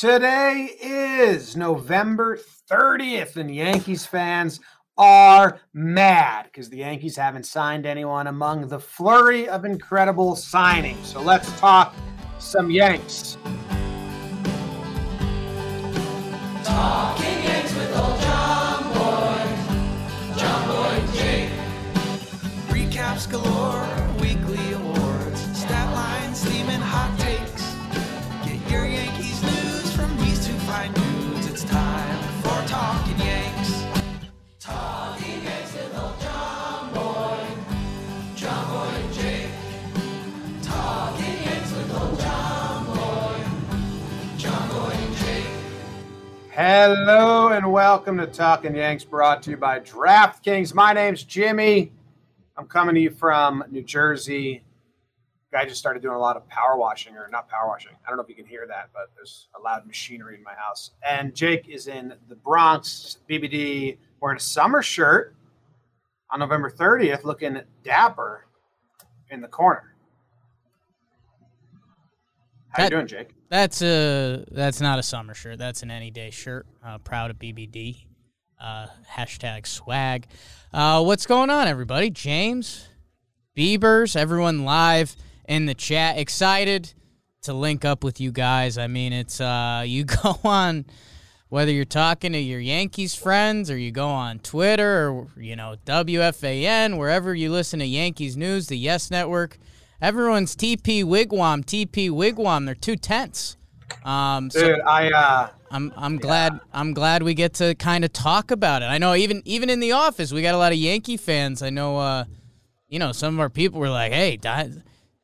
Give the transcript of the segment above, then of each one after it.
Today is November 30th, and Yankees fans are mad because the Yankees haven't signed anyone among the flurry of incredible signings. So let's talk some Yanks. Talking Hello and welcome to Talking Yanks, brought to you by DraftKings. My name's Jimmy. I'm coming to you from New Jersey. Guy just started doing a lot of power washing, or not power washing. I don't know if you can hear that, but there's a loud machinery in my house. And Jake is in the Bronx, BBD, wearing a summer shirt on November 30th, looking dapper in the corner. How you doing, Jake? That's a that's not a summer shirt. That's an any day shirt. Uh, proud of BBD. Uh, hashtag swag. Uh, what's going on, everybody? James, Beavers, everyone live in the chat. Excited to link up with you guys. I mean, it's uh, you go on whether you're talking to your Yankees friends or you go on Twitter or you know WFAN, wherever you listen to Yankees news, the Yes Network. Everyone's TP Wigwam, TP Wigwam. They're two tenths. Um, so Dude, I uh I'm I'm glad I'm glad we get to kind of talk about it. I know even even in the office we got a lot of Yankee fans. I know uh you know some of our people were like, "Hey, di-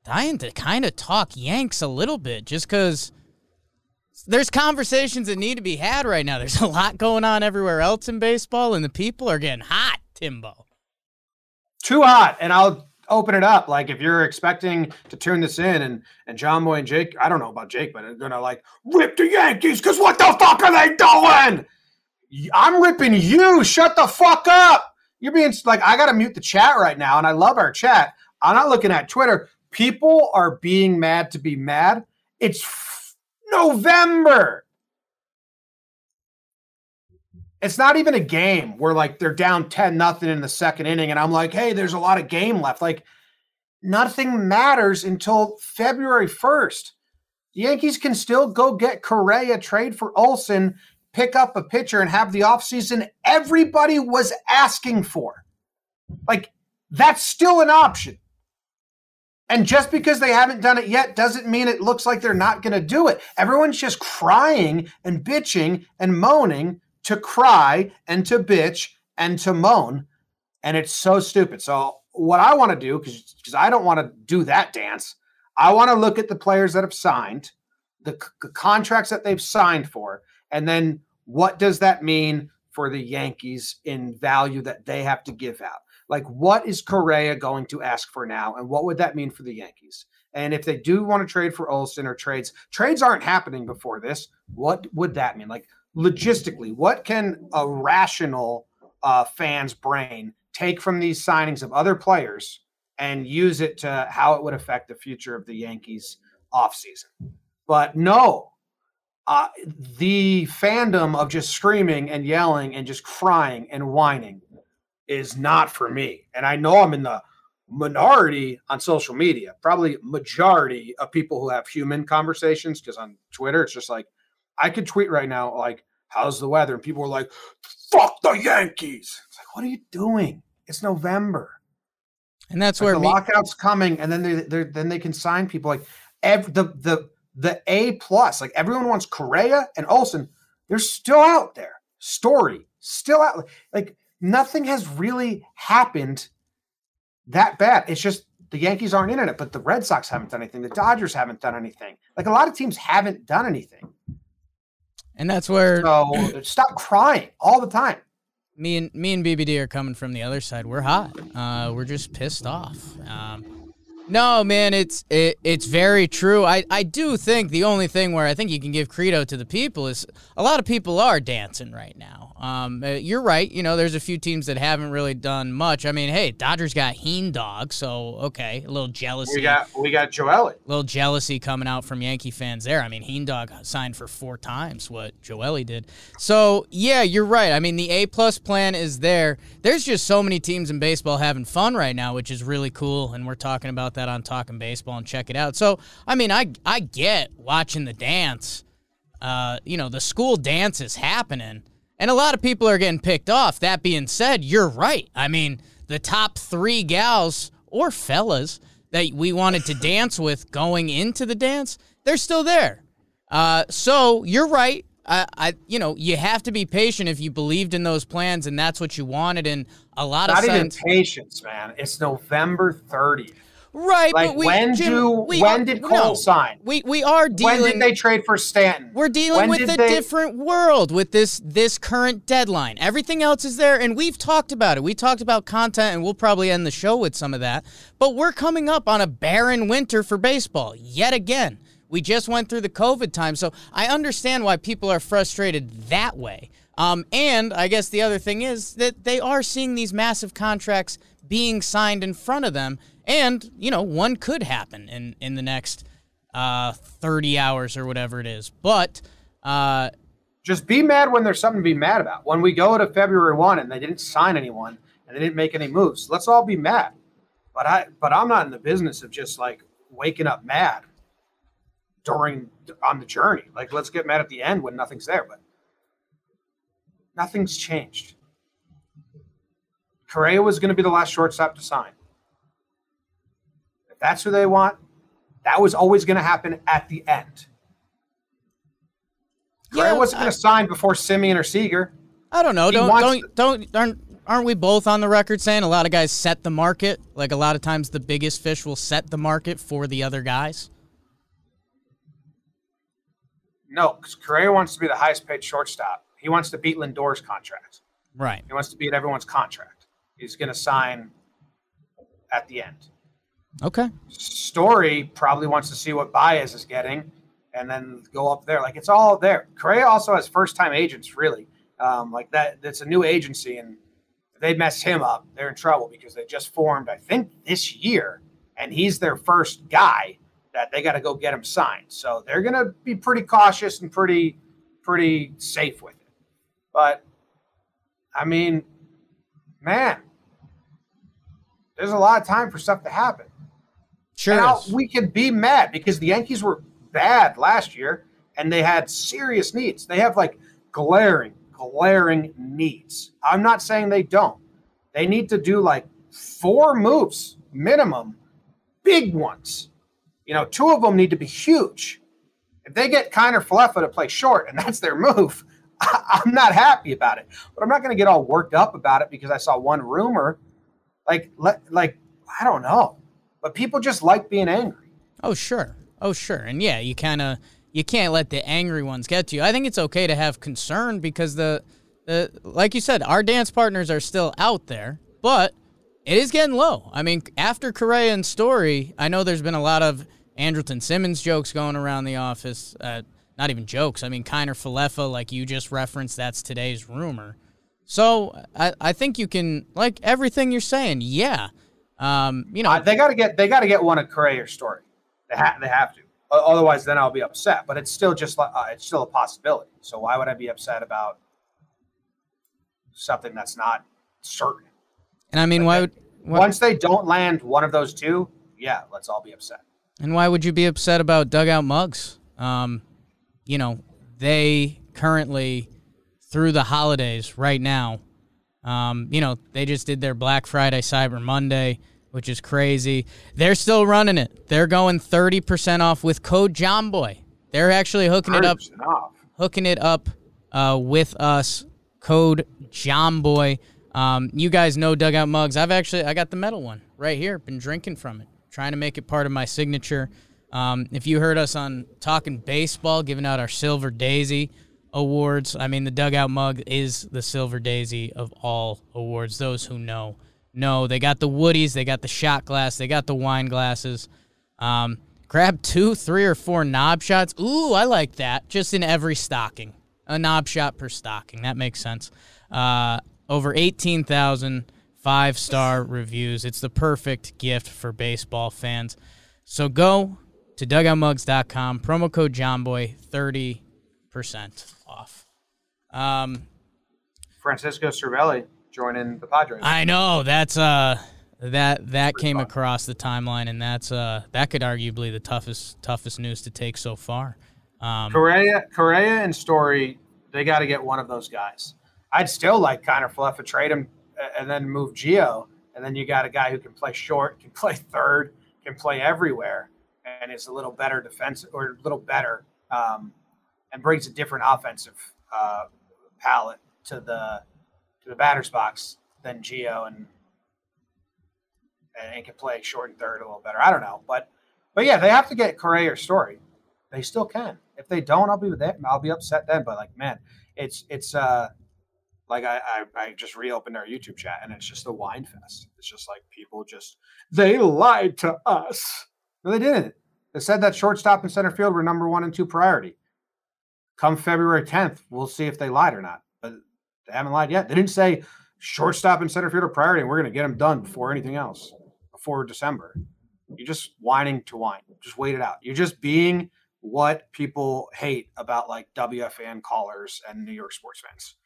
dying to kind of talk Yanks a little bit just cuz there's conversations that need to be had right now. There's a lot going on everywhere else in baseball and the people are getting hot, Timbo. too hot and i'll open it up. Like if you're expecting to tune this in and and jomboy and jake i don't know about jake but they're gonna like rip the yankees because what the fuck are they doing? I'm ripping you. Shut the fuck up. You're being like i gotta mute the chat right now and i love our chat. I'm not looking at twitter. People are being mad to be mad. It's f- november it's not even a game where like they're down 10 nothing in the second inning and I'm like, "Hey, there's a lot of game left." Like nothing matters until February 1st. The Yankees can still go get Correa, trade for Olson, pick up a pitcher and have the offseason everybody was asking for. Like that's still an option. And just because they haven't done it yet doesn't mean it looks like they're not going to do it. Everyone's just crying and bitching and moaning to cry and to bitch and to moan. And it's so stupid. So, what I want to do, because I don't want to do that dance, I want to look at the players that have signed, the c- contracts that they've signed for, and then what does that mean for the Yankees in value that they have to give out? Like, what is Correa going to ask for now? And what would that mean for the Yankees? And if they do want to trade for Olson or trades, trades aren't happening before this. What would that mean? Like, logistically, what can a rational uh, fan's brain take from these signings of other players and use it to how it would affect the future of the Yankees offseason? But no, uh, the fandom of just screaming and yelling and just crying and whining is not for me. And I know I'm in the minority on social media, probably majority of people who have human conversations because on Twitter it's just like I could tweet right now like how's the weather and people are like fuck the Yankees. It's like what are you doing? It's November. And that's Like where the me, lockout's coming and then they they then they can sign people like ev- the the the A plus like everyone wants Correa and Olson. They're still out there. Story still out. Like nothing has really happened that bad. It's just the Yankees aren't in it, but the Red Sox haven't done anything. The Dodgers haven't done anything. Like a lot of teams haven't done anything. And that's where So stop crying all the time. me and me and BBD are coming from the other side. We're hot. Uh, we're just pissed off. Um, No, man, it's it, it's very true. I, I do think the only thing where I think you can give credo to the people is a lot of people are dancing right now. Um, uh, you're right. You know, there's a few teams that haven't really done much. I mean, hey, Dodgers got Heen Dog, so okay, a little jealousy. We got we got Joely. little jealousy coming out from Yankee fans there. I mean, Heen Dog signed for four times what Joely did. So yeah, you're right. I mean, the A plus plan is there. There's just so many teams in baseball having fun right now, which is really cool, and we're talking about that on Talking Baseball and check it out. So I mean, I I get watching the dance. Uh, you know, the school dance is happening. And a lot of people are getting picked off. That being said, you're right. I mean, the top three gals or fellas that we wanted to dance with going into the dance, they're still there. Uh, so you're right. I, I, you know, you have to be patient if you believed in those plans and that's what you wanted. And a lot of Not even sense. patience, man. It's November 30th. Right, Like, but we, when Jim, do- we when are- did Cole no, sign? We we are dealing. When did they trade for Stanton? We're dealing When with a they- different world with this this current deadline. Everything else is there, and we've talked about it. We talked about content, and we'll probably end the show with some of that. But we're coming up on a barren winter for baseball yet again. We just went through the COVID time, so I understand why people are frustrated that way. Um, and I guess the other thing is that they are seeing these massive contracts being signed in front of them, and you know one could happen in in the next uh, 30 hours or whatever it is. But uh, Just be mad when there's something to be mad about. When we go to February 1 and they didn't sign anyone and they didn't make any moves, let's all be mad. But I but I'm not in the business of just like waking up mad during on the journey. Like let's get mad at the end when nothing's there, but nothing's changed. Correa was going to be the last shortstop to sign. That's who they want, that was always going to happen at the end. Correa Yeah, wasn't going to sign before Semien or Seager. I don't know. He Don't don't don't aren't aren't we both on the record saying a lot of guys set the market? Like a lot of times, the biggest fish will set the market for the other guys. No, because Correa wants to be the highest paid shortstop. He wants to beat Lindor's contract. Right. He wants to beat everyone's contract. He's going to sign at the end. Okay. Story probably wants to see what Baez is getting and then go up there. Like it's all there. Correa also has first time agents, really. Um, like that, that's a new agency, and they mess him up, they're in trouble because they just formed, I think, this year, and he's their first guy that they got to go get him signed. So they're going to be pretty cautious and pretty, pretty safe with it. But I mean, man, there's a lot of time for stuff to happen. Sure. Now we can be mad because the Yankees were bad last year and they had serious needs. They have like glaring, glaring needs. I'm not saying they don't. They need to do like four moves minimum, big ones. You know, two of them need to be huge. If they get Kiner Falefa to play short and that's their move, I'm not happy about it. But I'm not going to get all worked up about it because I saw one rumor. Like, let, like I don't know, but people just like being angry. Oh sure. Oh sure. And yeah, you kind of you can't let the angry ones get to you. I think it's okay to have concern because the the like you said, our dance partners are still out there, but it is getting low. I mean, after Correa and Story, I know there's been a lot of Andrelton Simmons jokes going around the office. Uh, not even jokes. I mean, Kiner Falefa, like you just referenced, that's today's rumor. So I, I think you can like everything you're saying. Yeah, um, you know, Uh, they got to get they got to get one of Correa's story. They have they have to. Otherwise, then I'll be upset. But it's still just like uh, it's still a possibility. So why would I be upset about something that's not certain? and I mean, why would why, Once they don't land one of those two, yeah, let's all be upset. And why would you be upset about dugout mugs? Um, you know, they currently through the holidays right now. Um, you know, they just did their Black Friday, Cyber Monday, which is crazy. They're still running it. They're going thirty percent off with code JOMBOY. They're actually hooking it up off. hooking it up uh, with us. Code JOMBOY. Um, you guys know Dugout Mugs. I've actually I got the metal one right here. Been drinking from it, trying to make it part of my signature. Um, if you heard us on talking baseball, giving out our Silver Daisy awards. I mean, the dugout mug is the silver daisy of all awards. Those who know know they got the woodies, they got the shot glass, they got the wine glasses. Um, grab two, three, or four knob shots. Ooh, I like that. Just in every stocking, a knob shot per stocking. That makes sense. Uh, over eighteen thousand five star reviews. It's the perfect gift for baseball fans. So go to dugoutmugs.com, promo code JomBoy30 percent off. Um, Francisco Cervelli joining the Padres. I know that's uh that that came fun. across the timeline, and that's uh that could arguably the toughest toughest news to take so far. Um, Correa, Correa, and Story, they got to get one of those guys. I'd still like Connor Fluff to trade him and then move Gio, and then you got a guy who can play short, can play third, can play everywhere, and is a little better defense or a little better um, and brings a different offensive uh, palette to the to the batter's box than Gio and and can play short and third a little better. I don't know, but but yeah, they have to get Correa or Story. They still can. If they don't, I'll be with them. I'll be upset then. But like, man, it's it's uh like I, I I just reopened our YouTube chat and it's just a wine fest. It's just like people just they lied to us. No, they didn't. They said that shortstop and center field were number one and two priority. Come February 10th, we'll see if they lied or not. But they haven't lied yet. They didn't say shortstop and center field are priority we're going to get them done before anything else, before December. You're just whining to whine. Just wait it out. You're just being what people hate about like WFAN callers and New York sports fans.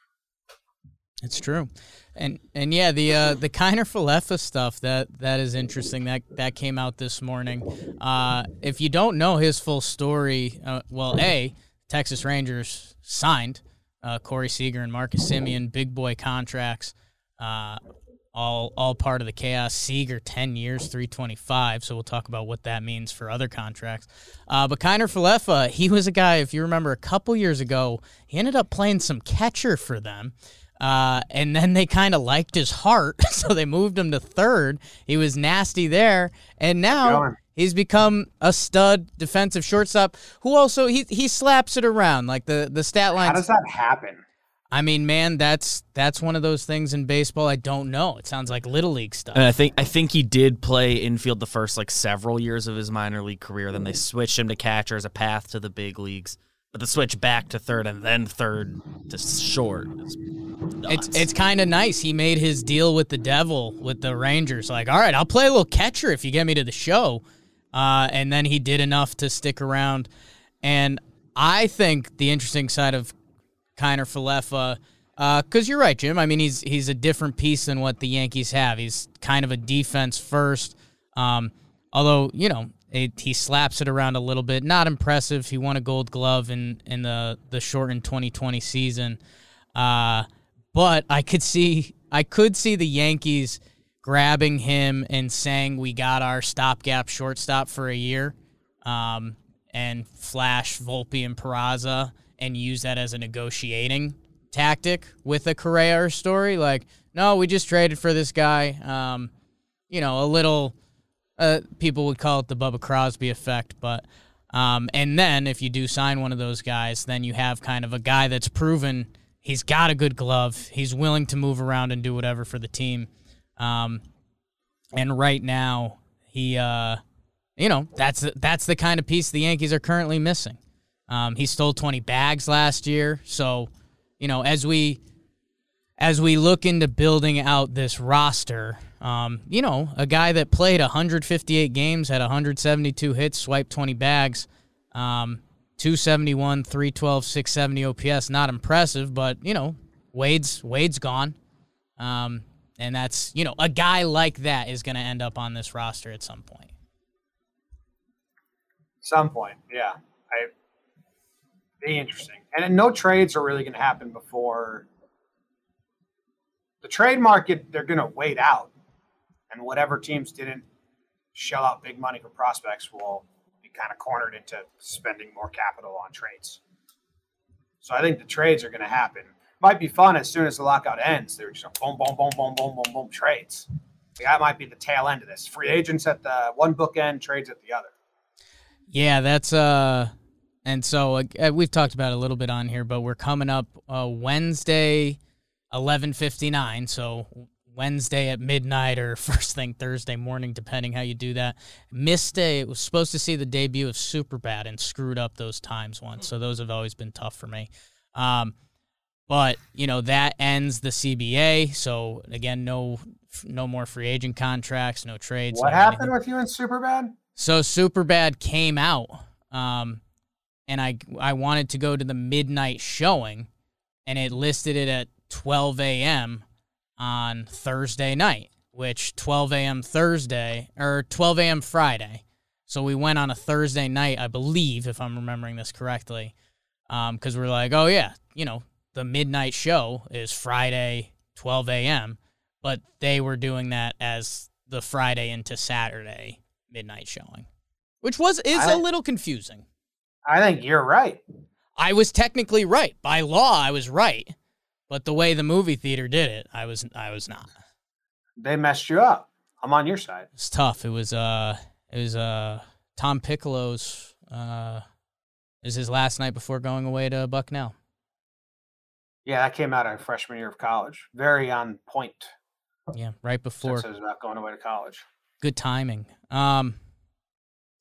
It's true, and and yeah, the uh, the Kiner Falefa stuff that that is interesting. That that came out this morning. Uh, if you don't know his full story, uh, well, a Texas Rangers signed uh, Corey Seager and Marcus Semien, big boy contracts. Uh, all all part of the chaos. Seager ten years, three twenty five. So we'll talk about what that means for other contracts. Uh, but Kiner Falefa, he was a guy. If you remember, a couple years ago, he ended up playing some catcher for them. Uh, and then they kind of liked his heart, so they moved him to third. He was nasty there, and now. He's become a stud defensive shortstop who also he he slaps it around like the the stat line. How line. does that happen? I mean, man, that's that's one of those things in baseball. I don't know. It sounds like little league stuff. And I think I think he did play infield the first like several years of his minor league career. Then they switched him to catcher as a path to the big leagues. But the switch back to third and then third to short is. It's it's kind of nice. He made his deal with the devil with the Rangers. Like, all right, I'll play a little catcher if you get me to the show. Uh, and then he did enough to stick around. And I think the interesting side of Kiner Falefa, because you're right, Jim. I mean, he's he's a different piece than what the Yankees have. He's kind of a defense first. Um, although you know it, he slaps it around a little bit. Not impressive. He won a Gold Glove in in the the shortened 2020 season. Uh, but I could see I could see the Yankees grabbing him and saying we got our stopgap shortstop for a year, um, and flash Volpe and Peraza and use that as a negotiating tactic with a Correa or story. Like, no, we just traded for this guy. Um, you know, a little. Uh, people would call it the Bubba Crosby effect, but um, and then if you do sign one of those guys, then you have kind of a guy that's proven he's got a good glove. He's willing to move around and do whatever for the team. Um, and right now, he, uh, you know, that's that's the kind of piece the Yankees are currently missing. Um, he stole 20 bags last year, so you know as we as we look into building out this roster, um, you know, a guy that played 158 games, had 172 hits, swiped 20 bags, um, 271, 312, 670 OPS. Not impressive, but you know, Wade's Wade's gone, um, and that's you know a guy like that is going to end up on this roster at some point. Some point, yeah. I be interesting. And no trades are really going to happen before the trade market. They're going to wait out, and whatever teams didn't shell out big money for prospects will be kind of cornered into spending more capital on trades. So I think the trades are going to happen. Might be fun as soon as the lockout ends. They're just boom, boom, boom, boom, boom, boom, boom trades. That might be the tail end of this. Free agents at the one book end, trades at the other. Yeah, that's uh, and so uh, we've talked about a little bit on here, but we're coming up uh, Wednesday, eleven fifty nine. So Wednesday at midnight or first thing Thursday morning, depending how you do that. Missed a, it was supposed to see the debut of Superbad and screwed up those times once. So those have always been tough for me. Um, but you know that ends the CBA. So again, no no more free agent contracts, no trades. What no happened anything. with you in Superbad? So Superbad came out, um, and I I wanted to go to the midnight showing, and it listed it at 12 a.m. on Thursday night, which 12 a.m. Thursday or 12 a.m. Friday. So we went on a Thursday night, I believe, if I'm remembering this correctly, because we're like, oh yeah, you know, the midnight show is Friday 12 a.m. But they were doing that as the Friday into Saturday midnight showing, which was is I- a little confusing. I think you're right. I was technically right by law. I was right, but the way the movie theater did it, I was I was not. They messed you up. I'm on your side. It's tough. It was uh it was uh Tom Piccolo's uh is his last night before going away to Bucknell. Yeah, that came out of freshman year of college. Very on point. Yeah, right before. Since I was about going away to college. Good timing. Um,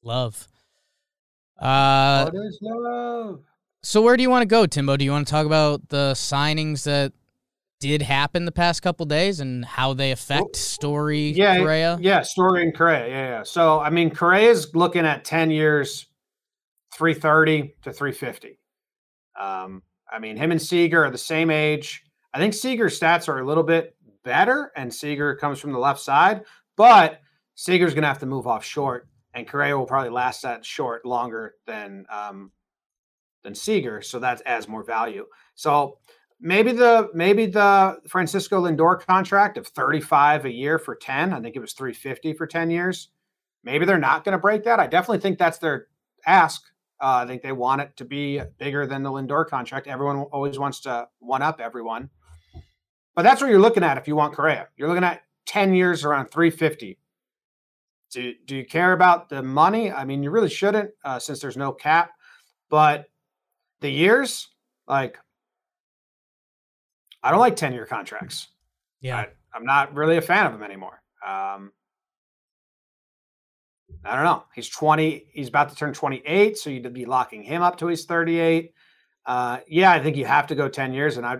love. Uh, what is love? so where do you want to go, Timbo? Do you want to talk about the signings that did happen the past couple days and how they affect Story Yeah, Correa? Yeah, Story and Correa. Yeah, yeah. So I mean, Correa's looking at ten years, three thirty to three fifty. Um, I mean, him and Seager are the same age. I think Seager's stats are a little bit better, and Seager comes from the left side, but Seager's going to have to move off short, and Correa will probably last that short longer than um, than Seager, so that adds more value. So maybe the maybe the Francisco Lindor contract of 35 a year for 10. I think it was 350 for 10 years. Maybe they're not going to break that. I definitely think that's their ask. Uh, I think they want it to be bigger than the Lindor contract. Everyone always wants to one up everyone. But that's what you're looking at if you want Correa. You're looking at 10 years around 350. Do, do you care about the money? I mean, you really shouldn't uh, since there's no cap. But the years, like, I don't like 10 year contracts. Yeah. I, I'm not really a fan of them anymore. Um, I don't know. He's 20. He's about to turn 28, so you'd be locking him up till he's 38. Uh, yeah, I think you have to go 10 years, and I,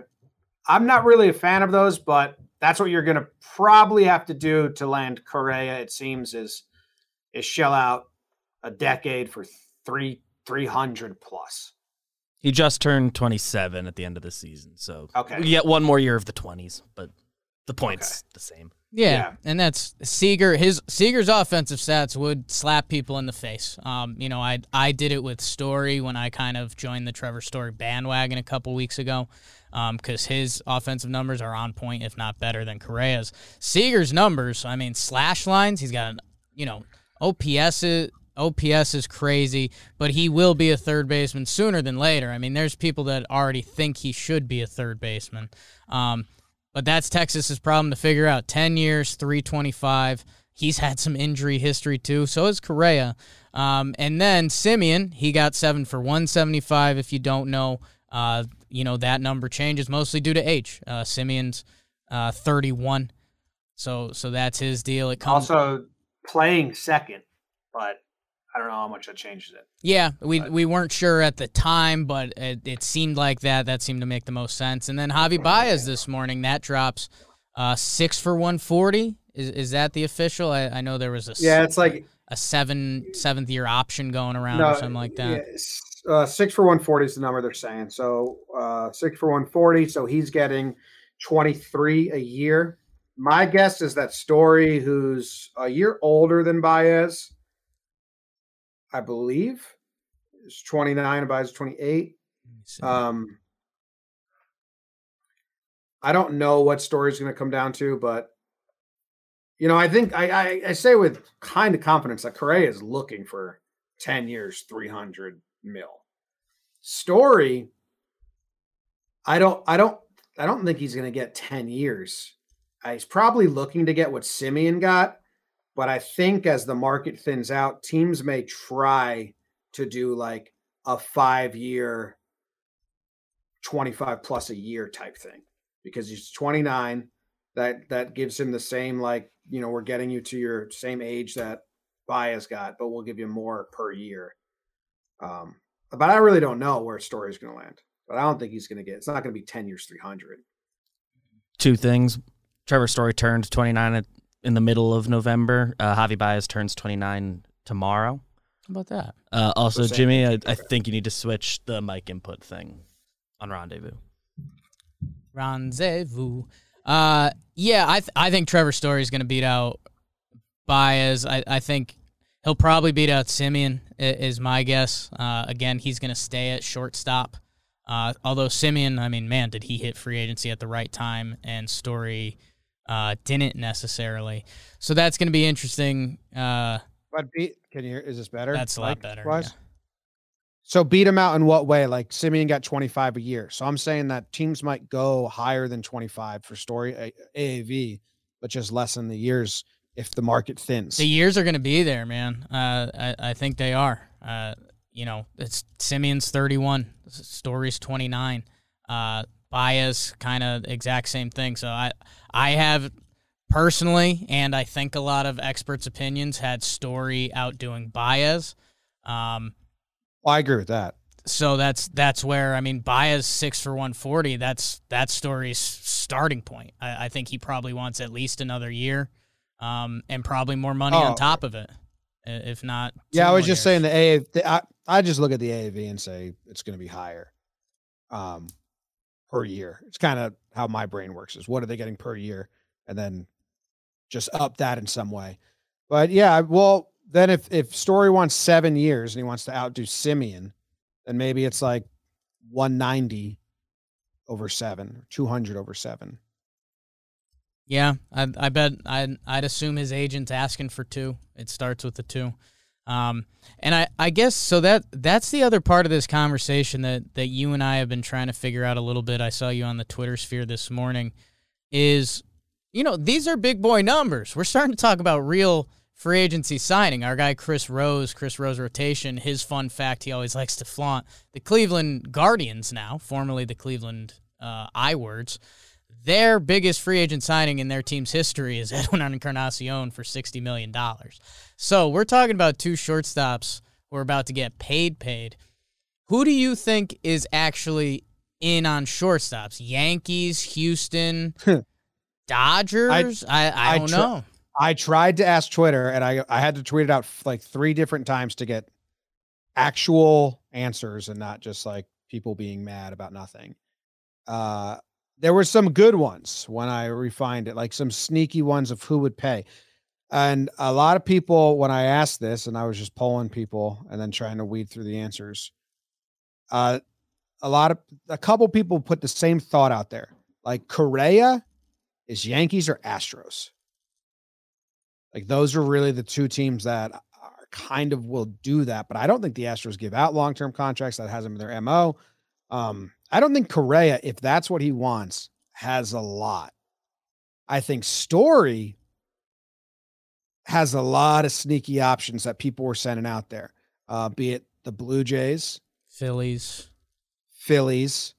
I'm not really a fan of those, but that's what you're going to probably have to do to land Correa. It seems is is shell out a decade for three 300 plus. He just turned 27 at the end of the season, so Okay. get one more year of the 20s, but the point's the same. Yeah, Yeah. and that's Seager. His Seager's offensive stats would slap people in the face. Um, you know, I I did it with Story when I kind of joined the Trevor Story bandwagon a couple weeks ago, because his offensive numbers are on point, if not better than Correa's. Seager's numbers, I mean, slash lines. He's got, an you know, OPS is OPS is crazy, but he will be a third baseman sooner than later. I mean, there's people that already think he should be a third baseman. Um, but that's Texas's problem to figure out. 10 years, 325. He's had some injury history too. So is Correa. Um, and then Semien, he got seven for 175. If you don't know, uh, you know, that number changes mostly due to age. Uh, Semien's uh, 31. So so that's his deal. It comes Also playing second, but I don't know how much that changes it. Yeah, we But- we weren't sure at the time, but it, it seemed like that. That seemed to make the most sense. And then Javi Baez this morning that drops uh, six for one forty. Is is that the official? I, I know there was a s- Yeah, it's like a seven seventh year option going around or something like that. yeah, uh, six for 140 is the number they're saying. So uh, six for 140. So he's getting 23 a year. My guess is that Story, who's a year older than Baez, I believe, is 29 and Baez is 28. Let me see. Um, I don't know what story is going to come down to, but you know, I think I, I, I say with kind of confidence that Correa is looking for 10 years, 300 mil. Story, I don't, I don't, I don't think he's going to get 10 years. Uh, he's probably looking to get what Semien got, but I think as the market thins out, teams may try to do like a five year, 25 plus a year type thing because he's 29. that that gives him the same like you know we're getting you to your same age that Baez got, but we'll give you more per year. Um, but I really don't know where Story's going to land. But I don't think he's going to get. It's not going to be ten years, three hundred. Two things. Trevor Story turned 29 at- in the middle of November. Uh, Javi Baez turns 29 tomorrow. How about that? Uh, also, same Jimmy, I, I think you need to switch the mic input thing on Rendezvous. Rendezvous. Uh, yeah, I th- I think Trevor Story is going to beat out Baez. I, I think he'll probably beat out Semien. Is my guess. Uh, again, he's going to stay at shortstop. Uh, although Semien, I mean, man, did he hit free agency at the right time? And Story uh, didn't necessarily. So that's going to be interesting. Uh, But beat. Can you hear? Is this better? that's a lot mic better. yeah. So beat him out in what way? Like Semien got 25 a year. So I'm saying that teams might go higher than 25 for story AAV, but just lessen the years if the market thins. The years are going to be there, man. Uh, I, I think they are. Uh, you know, it's Semien's 31, Story's 29. Uh, Baez, kind of exact same thing. So I, I have personally, and I think a lot of experts' opinions had Story outdoing Baez. Um, Well, I agree with that. so that's that's where I mean Baez six for one forty. That's that story's starting point. I, I think he probably wants at least another year, um, and probably more money Oh, on top of it, if not. Yeah, I was just years. saying the A. The, I, I just look at the AAV and say it's going to be higher, um, per year. It's kind of how my brain works. Is what are they getting per year, and then just up that in some way. But yeah, well, then if if Story wants seven years and he wants to outdo Semien, then maybe it's like one ninety over seven, or two hundred over seven. Yeah, I, I bet I'd, I'd assume his agent's asking for two. It starts with the two. Um, and I, I guess so that that's the other part of this conversation that, that you and I have been trying to figure out a little bit. I saw you on the Twitter sphere this morning is, you know, these are big boy numbers. We're starting to talk about real free agency signing. Our guy Chris Rose, Chris Rose rotation, his fun fact he always likes to flaunt. The Cleveland Guardians now, formerly the Cleveland uh, I words, their biggest free agent signing in their team's history is Edwin Encarnacion for $60 million. So we're talking about two shortstops who are about to get paid, paid. Who do you think is actually in on shortstops? Yankees, Houston, Dodgers? I, I, I don't tr- know. I tried to ask Twitter and I I had to tweet it out f- like three different times to get actual answers and not just like people being mad about nothing. Uh there were some good ones when I refined it, like some sneaky ones of who would pay. And a lot of people, when I asked this, and I was just polling people and then trying to weed through the answers, uh, a lot of a couple people put the same thought out there. Like Correa is Yankees or Astros. Like those are really the two teams that are kind of will do that, but I don't think the Astros give out long-term contracts. That hasn't been their MO. Um, I don't think Correa, if that's what he wants, has a lot. I think Story has a lot of sneaky options that people were sending out there. Uh, be it the Blue Jays, Phillies. Phillies,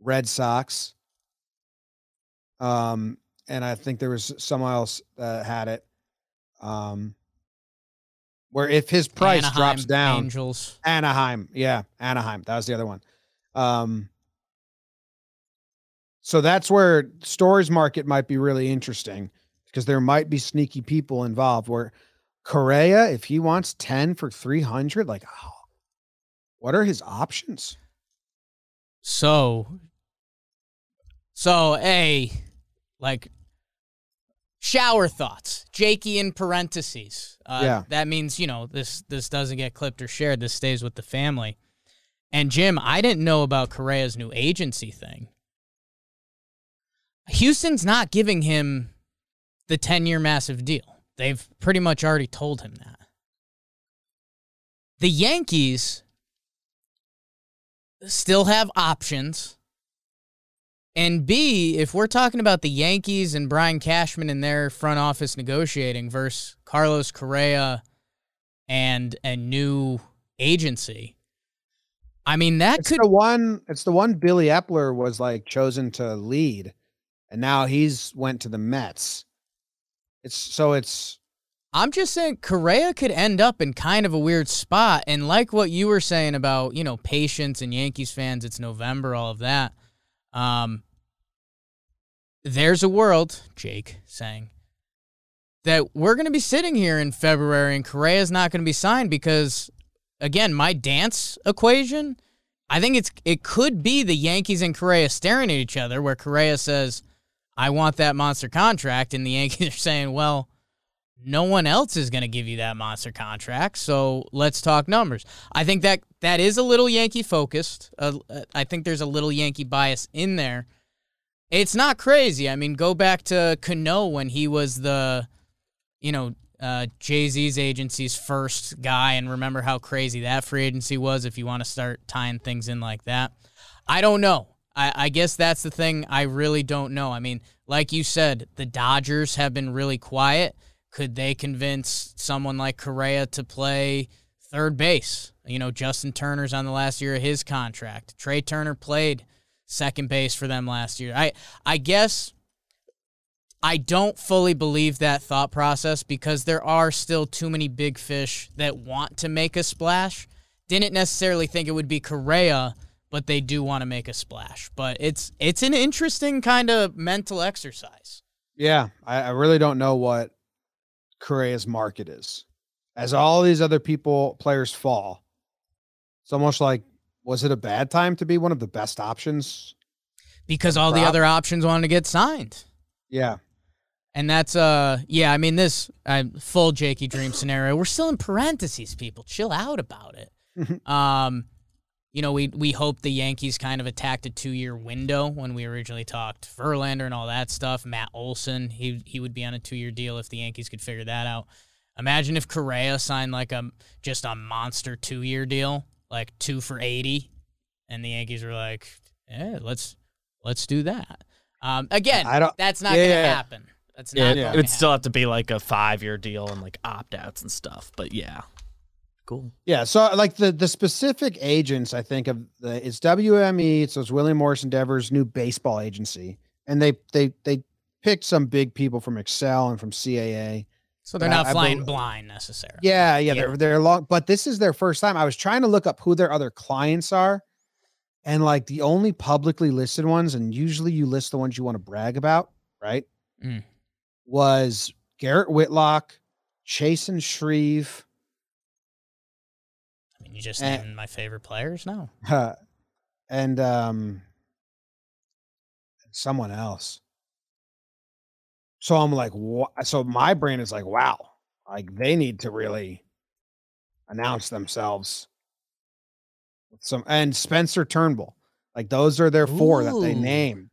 Red Sox. Um, and I think there was someone else that had it. Um, where if his price Anaheim, drops down, Angels. Anaheim, yeah, Anaheim, that was the other one. Um, so that's where Story's market might be really interesting because there might be sneaky people involved. Where Correa, if he wants ten for three hundred, like, oh, what are his options? So, so a like shower thoughts, Jakey in parentheses. Uh, Yeah. that means you know this this doesn't get clipped or shared. This stays with the family. And Jim, I didn't know about Correa's new agency thing. Houston's not giving him the ten year massive deal. They've pretty much already told him that. The Yankees still have options. And B, if we're talking about the Yankees and Brian Cashman and their front office negotiating versus Carlos Correa and a new agency, I mean that It's could the one. It's the one Billy Eppler was like chosen to lead, and now he's went to the Mets. It's so it's I'm just saying Correa could end up in kind of a weird spot. And like what you were saying about, you know, patience and Yankees fans, it's November, all of that. Um, there's a world, Jake saying, that we're going to be sitting here in February and Correa's not going to be signed because, again, my dance equation, I think it's it could be the Yankees and Correa staring at each other where Correa says, I want that monster contract. And the Yankees are saying, well, no one else is going to give you that monster contract. So let's talk numbers. I think that that is a little Yankee focused. Uh, I think there's a little Yankee bias in there. It's not crazy. I mean, go back to Cano when he was the, you know, uh, Jay Z's agency's first guy, and remember how crazy that free agency was. If you want to start tying things in like that, I don't know. I, I guess that's the thing. I really don't know. I mean, like you said, the Dodgers have been really quiet could they convince someone like Correa to play third base? You know, Justin Turner's on the last year of his contract. Trea Turner played second base for them last year. I I guess I don't fully believe that thought process because there are still too many big fish that want to make a splash. Didn't necessarily think it would be Correa, but they do want to make a splash. But it's it's an interesting kind of mental exercise. yeah. I, I really don't know what Correa's market is. As all these other people players fall, it's almost like was it a bad time to be one of the best options? Because all the other options wanted to get signed. Yeah. And that's uh yeah, I mean this uh, full Jakey dream scenario. We're still in parentheses, people. Chill out about it. um, you know, we we hope the Yankees kind of attacked a two year window when we originally talked Verlander and all that stuff. Matt Olson, he he would be on a two year deal if the Yankees could figure that out. Imagine if Correa signed like a just a monster two year deal, like two for eighty, and the Yankees were like, "Yeah, let's let's do that." Um, again, I don't- that's not Yeah, going to yeah. happen. That's Yeah, not. it gonna would still have to be like a five year deal and like opt outs and stuff. But yeah, cool. Yeah, so like the the specific agents, I think of the it's WME, so it's William Morris Endeavor's new baseball agency, and they they they picked some big people from Excel and from CAA. So they're But I- not I flying bel- blind necessarily. Yeah, yeah, Yeah. they're they're long, but this is their first time. I was trying to look up who their other clients are, and like the only publicly listed ones, and usually you list the ones you want to brag about, right? Mm. Was Garrett Whitlock, Chasen Shreve, I mean, you just Eh. named my favorite players. No, uh, and um someone else. So I'm like, wha- so my brain is like, wow, like they need to really announce themselves. with Some and Spencer Turnbull, like those are their four that they Ooh. name.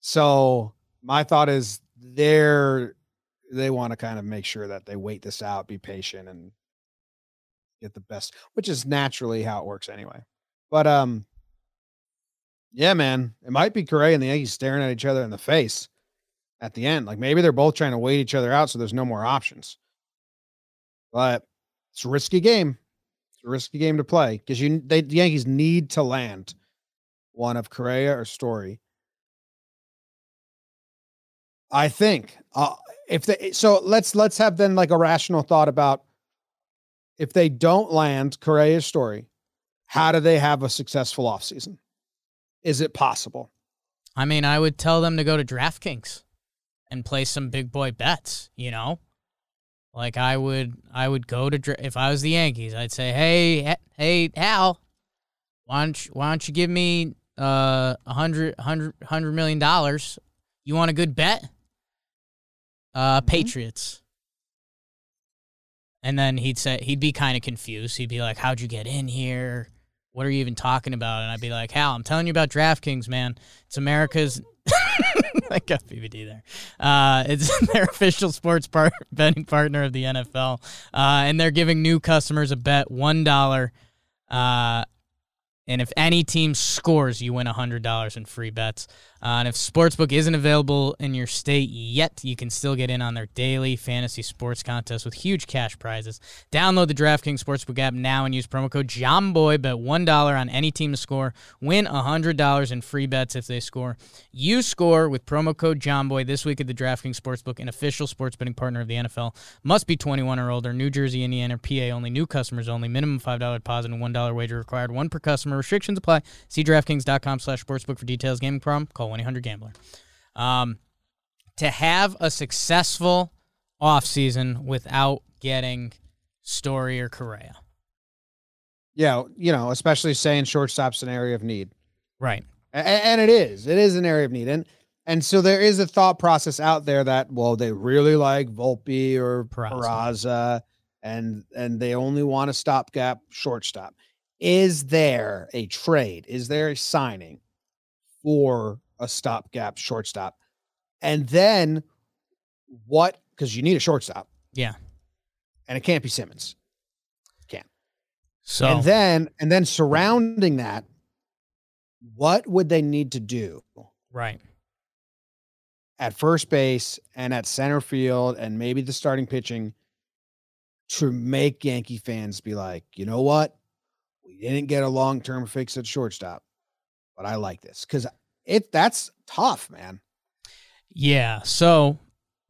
So my thought is they're they want to kind of make sure that they wait this out, be patient, and get the best, which is naturally how it works anyway. But um, yeah, man, it might be Correa and the Yankees staring at each other in the face at the end. Like maybe they're both trying to wait each other out, so there's no more options. But it's a risky game. It's a risky game to play because you they the Yankees need to land one of Correa or Story. I think uh, if they so let's let's have then like a rational thought about if they don't land Correa's story, how do they have a successful offseason? Is it possible? I mean, I would tell them to go to DraftKings and play some big boy bets. You know, like I would, I would go to Dra- if I was the Yankees, I'd say, hey, hey, Hal, why don't you, why don't you give me uh a hundred, hundred, hundred million dollars? You want a good bet? Uh, Patriots. And then he'd say he'd be kind of confused. He'd be like, "How'd you get in here? What are you even talking about?" And I'd be like, "Hal, I'm telling you about DraftKings, man. It's America's." I got BBD there. Uh, it's their official sports part betting partner of the NFL, uh, and they're giving new customers a bet one dollar, uh, And if any team scores, you win $100 in free bets. Uh, and if Sportsbook isn't available in your state yet, you can still get in on their daily fantasy sports contest with huge cash prizes. Download the DraftKings Sportsbook app now and use promo code JOMBOY. Bet $1 on any team to score. Win $100 in free bets if they score. You score with promo code JOMBOY this week at the DraftKings Sportsbook, an official sports betting partner of the NFL. Must be 21 or older. New Jersey, Indiana, PA only. New customers only. Minimum $5 deposit and $1 wager required. One per customer. Restrictions apply. See DraftKings.com slash sportsbook for details. Gaming problem? Call 1-800-GAMBLER. Um, to have a successful offseason without getting Story or Correa. Yeah, you know, especially saying shortstop's an area of need. Right. A- and it is. It is an area of need. And and so there is a thought process out there that well, they really like Volpe or Peraza. Peraza, and and they only want a stopgap shortstop. Is there a trade? Is there a signing for a stopgap shortstop? And then what? Because you need a shortstop, Yeah. and it can't be Simmons. Can't. So And then and then surrounding that, what would they need to do right. at first base and at center field and maybe the starting pitching to make Yankee fans be like, you know what? We didn't get a long-term fix at shortstop, but I like this. Cause it that's tough, man. Yeah. So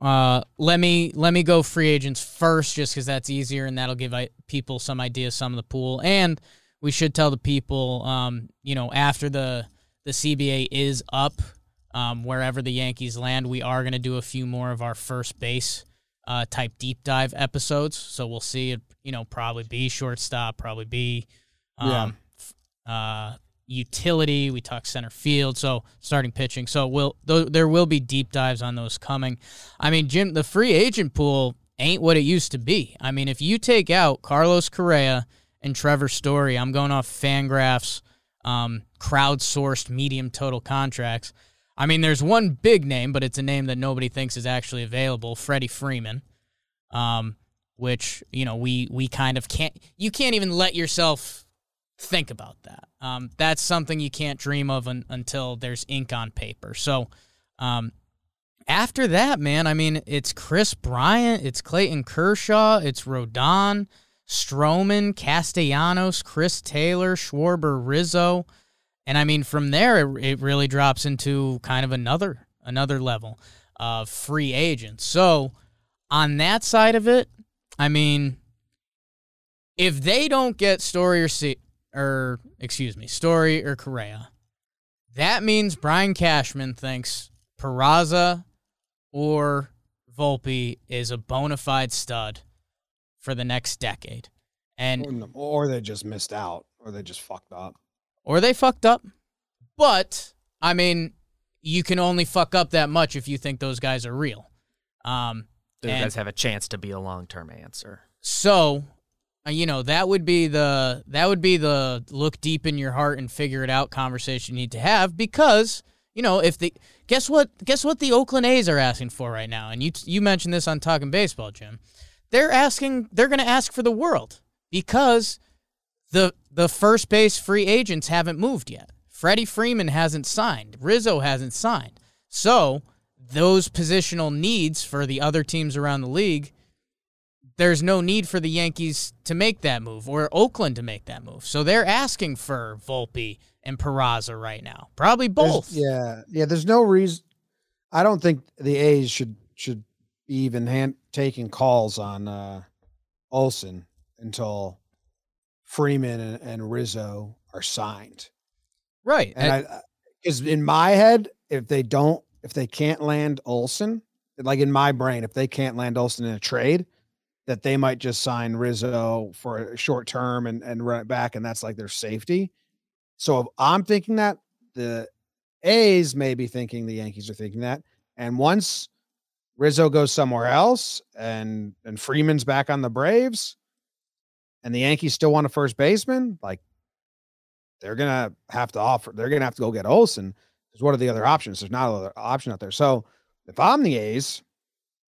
uh, let me let me go free agents first, just because that's easier and that'll give I, people some ideas, some of the pool, and we should tell the people, um, you know, after the the CBA is up, um, wherever the Yankees land, we are going to do a few more of our first base uh, type deep dive episodes. So we'll see it, you know, probably be shortstop, probably be Yeah. um, f- uh, utility. We talk center field, so starting pitching. So we'll th- there will be deep dives on those coming. I mean, Jim, the free agent pool ain't what it used to be. I mean, if you take out Carlos Correa and Trevor Story, I'm going off Fangraphs, um, crowdsourced medium total contracts. I mean, there's one big name, but it's a name that nobody thinks is actually available, Freddie Freeman. Um, which you know we we kind of can't. You can't even let yourself think about that. Um, that's something you can't dream of un- until there's ink on paper. So, um, after that, man, I mean, it's Kris Bryant, it's Clayton Kershaw, it's Rodon, Stroman, Castellanos, Chris Taylor, Schwarber, Rizzo, and I mean, from there, it, it really drops into kind of another another level of free agents. So, on that side of it, I mean, if they don't get Story or C- or excuse me, Story or Correa, that means Brian Cashman thinks Peraza or Volpe is a bona fide stud for the next decade. And Or, or they just missed out, or they just fucked up. or they fucked up. But I mean, you can only fuck up that much if you think those guys are real. Um, Those and- guys have a chance to be a long term answer. So, Uh, you know, that would be the that would be the look deep in your heart and figure it out conversation you need to have because you know if the guess what guess what the Oakland A's are asking for right now and you you mentioned this on talking baseball, Jim. They're asking they're going to ask for the world because the the first base free agents haven't moved yet. Freddie Freeman hasn't signed. Rizzo hasn't signed. So those positional needs for the other teams around the league, there's no need for the Yankees to make that move or Oakland to make that move. So they're asking for Volpe and Peraza right now. Probably There's- both. yeah, yeah. There's no reason. I don't think the A's should should be even hand, taking calls on uh, Olson until Freeman and, and Rizzo are signed. Right. And I, because in my head, if they don't, if they can't land Olson, like in my brain, if they can't land Olson in a trade, that they might just sign Rizzo for a short term and and run it back, and that's like their safety. So if I'm thinking that the A's may be thinking the Yankees are thinking that, and once Rizzo goes somewhere else and and Freeman's back on the Braves, and the Yankees still want a first baseman, like they're gonna have to offer. They're gonna have to go get Olson. Because what are the other options? There's not another option out there. So if I'm the A's,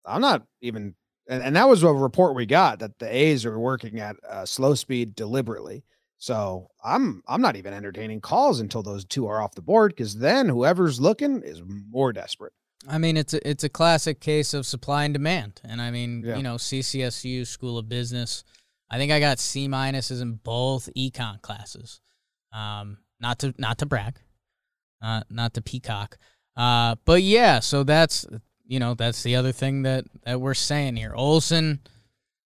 I'm not even. And, and that was a report we got that the A's are working at uh, slow speed deliberately. So I'm I'm not even entertaining calls until those two are off the board because then whoever's looking is more desperate. I mean, it's a it's a classic case of supply and demand, and I mean, Yeah. you know, CCSU School of Business. I think I got C minuses in both econ classes. Um, not to not to brag, uh, not to peacock, uh, but yeah. So that's you know that's the other thing that that we're saying here. Olson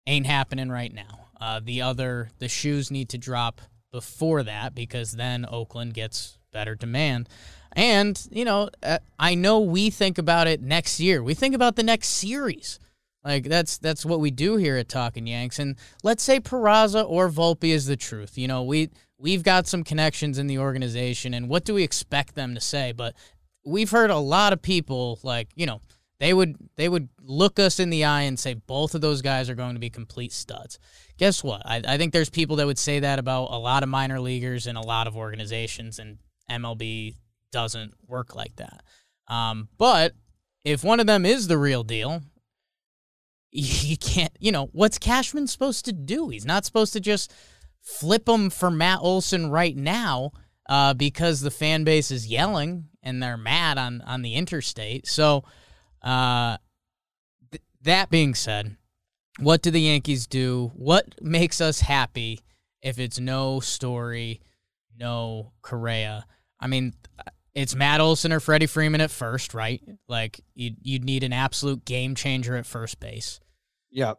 ain't happening right now. Uh, the other the shoes need to drop before that because then Oakland gets better demand. And, you know, uh, I know we think about it next year. We think about the next series. Like that's that's what we do here at Talking Yanks. And let's say Peraza or Volpe is the truth. You know, we we've got some connections in the organization and what do we expect them to say? But we've heard a lot of people like, you know, they would they would look us in the eye and say both of those guys are going to be complete studs. Guess what? I, I think there's people that would say that about a lot of minor leaguers and a lot of organizations, and MLB doesn't work like that. Um, but if one of them is the real deal, you can't. You know what's Cashman supposed to do? He's not supposed to just flip him for Matt Olson right now uh, because the fan base is yelling and they're mad on on the interstate. So, uh, th- that being said, what do the Yankees do? What makes us happy if it's no story, no Correa? I mean, it's Matt Olson or Freddie Freeman at first, right? Like you'd you'd need an absolute game changer at first base. Yep.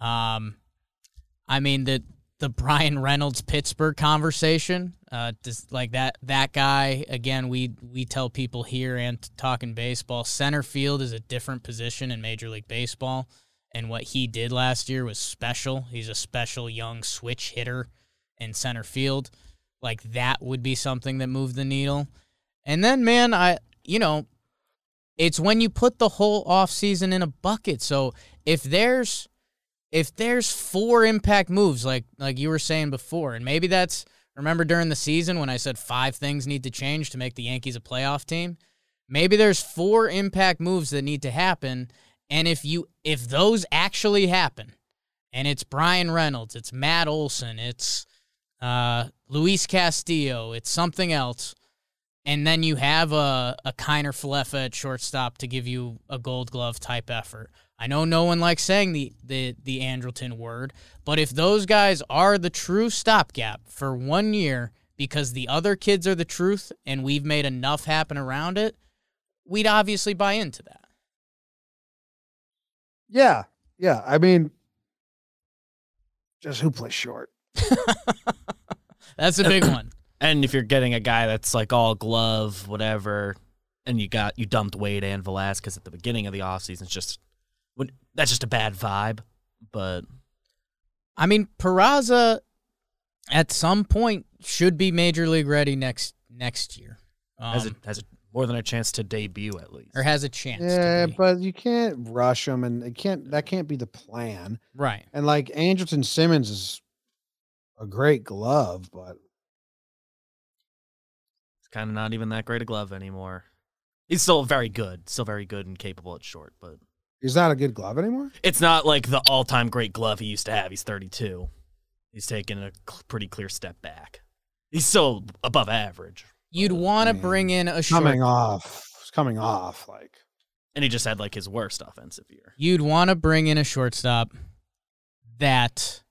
Um, I mean the the Bryan Reynolds Pittsburgh conversation, uh, just like that that guy again. We we tell people here and talking baseball, center field is a different position in Major League Baseball, and what he did last year was special. He's a special young switch hitter in center field. Like that would be something that moved the needle. And then, man, I you know, it's when you put the whole offseason in a bucket. So if there's if there's four impact moves like like you were saying before, and maybe that's remember during the season when I said five things need to change to make the Yankees a playoff team, maybe there's four impact moves that need to happen, and if you if those actually happen, and it's Bryan Reynolds, it's Matt Olson, it's uh, Luis Castillo, it's something else, and then you have a a Kiner Falefa at shortstop to give you a Gold Glove type effort. I know no one likes saying the, the the Andrelton word, but if those guys are the true stopgap for one year because the other kids are the truth and we've made enough happen around it, we'd obviously buy into that. Yeah. Yeah. I mean, just who plays short? That's a big one. And if you're getting a guy that's like all glove, whatever, and you got you dumped Wade and Velazquez at the beginning of the offseason, it's just when- that's just a bad vibe. But I mean, Peraza at some point should be major league ready next next year. Um, has a has a, more than a chance to debut at least. or has a chance. to Yeah, be. but you can't rush them, and it can't. That can't be the plan. right. And like Andrelton Simmons is a great glove, but It's kind of not even that great a glove anymore. He's still very good, still very good and capable at short, but he's not a good glove anymore. it's not like the all-time great glove he used to have. He's 32. He's taken a cl- pretty clear step back. He's still above average, You'd want to man, bring in a short. Coming off, it's coming off. Like and he just had like his worst offensive year. You'd want to bring in a shortstop that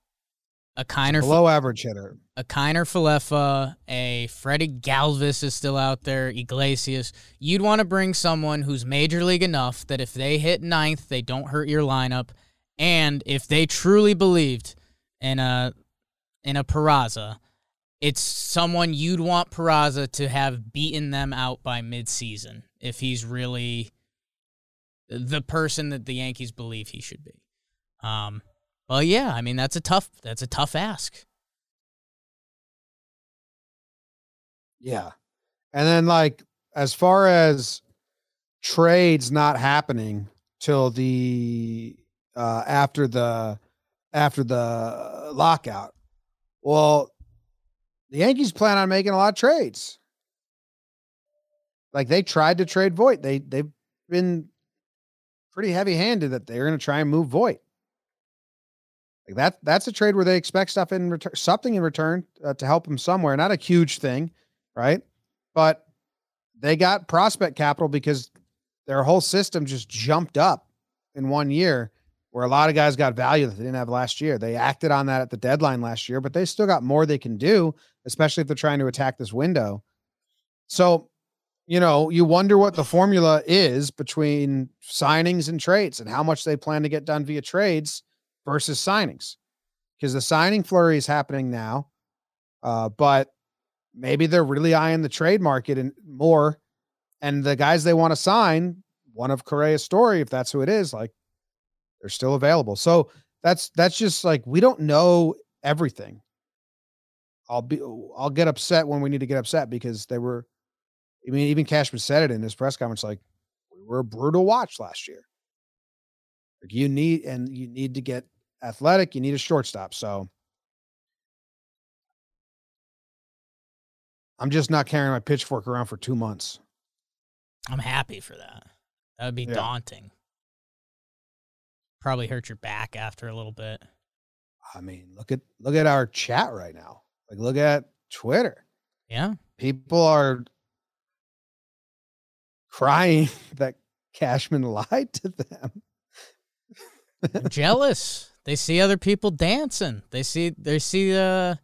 a Kiner below average hitter. a Kiner Falefa, a Freddie Galvis is still out there, Iglesias. You'd want to bring someone who's major league enough that if they hit ninth, they don't hurt your lineup, and if they truly believed in a in a Peraza, it's someone you'd want Peraza to have beaten them out by midseason if he's really the person that the Yankees believe he should be. Um, well, yeah, I mean that's a tough that's a tough ask. Yeah. And then like as far as trades not happening till the uh after the after the lockout. Well, the Yankees plan on making a lot of trades. Like they tried to trade Voit. They they've been pretty heavy handed that they're gonna try and move Voit. Like that that's a trade where they expect stuff in return, something in return uh, to help them somewhere. Not a huge thing, right? But they got prospect capital because their whole system just jumped up in one year where a lot of guys got value that they didn't have last year. They acted on that at the deadline last year, but they still got more they can do, especially if they're trying to attack this window. So, you know, you wonder what the formula is between signings and trades and how much they plan to get done via trades versus signings. Because the signing flurry is happening now. Uh, but maybe they're really eyeing the trade market and more. And the guys they want to sign, one of Correa's story, if that's who it is, like they're still available. So that's that's just like we don't know everything. I'll be I'll get upset when we need to get upset because they were I mean, even Cashman said it in his press conference, like we were a brutal watch last year. Like you need and you need to get athletic, you need a shortstop. So I'm just not carrying my pitchfork around for two months. I'm happy for that. That would be Yeah. daunting. Probably hurt your back after a little bit. I mean, look at look at our chat right now. Like look at Twitter. Yeah. People are crying that Cashman lied to them. Jealous. They see other people dancing. They see they see uh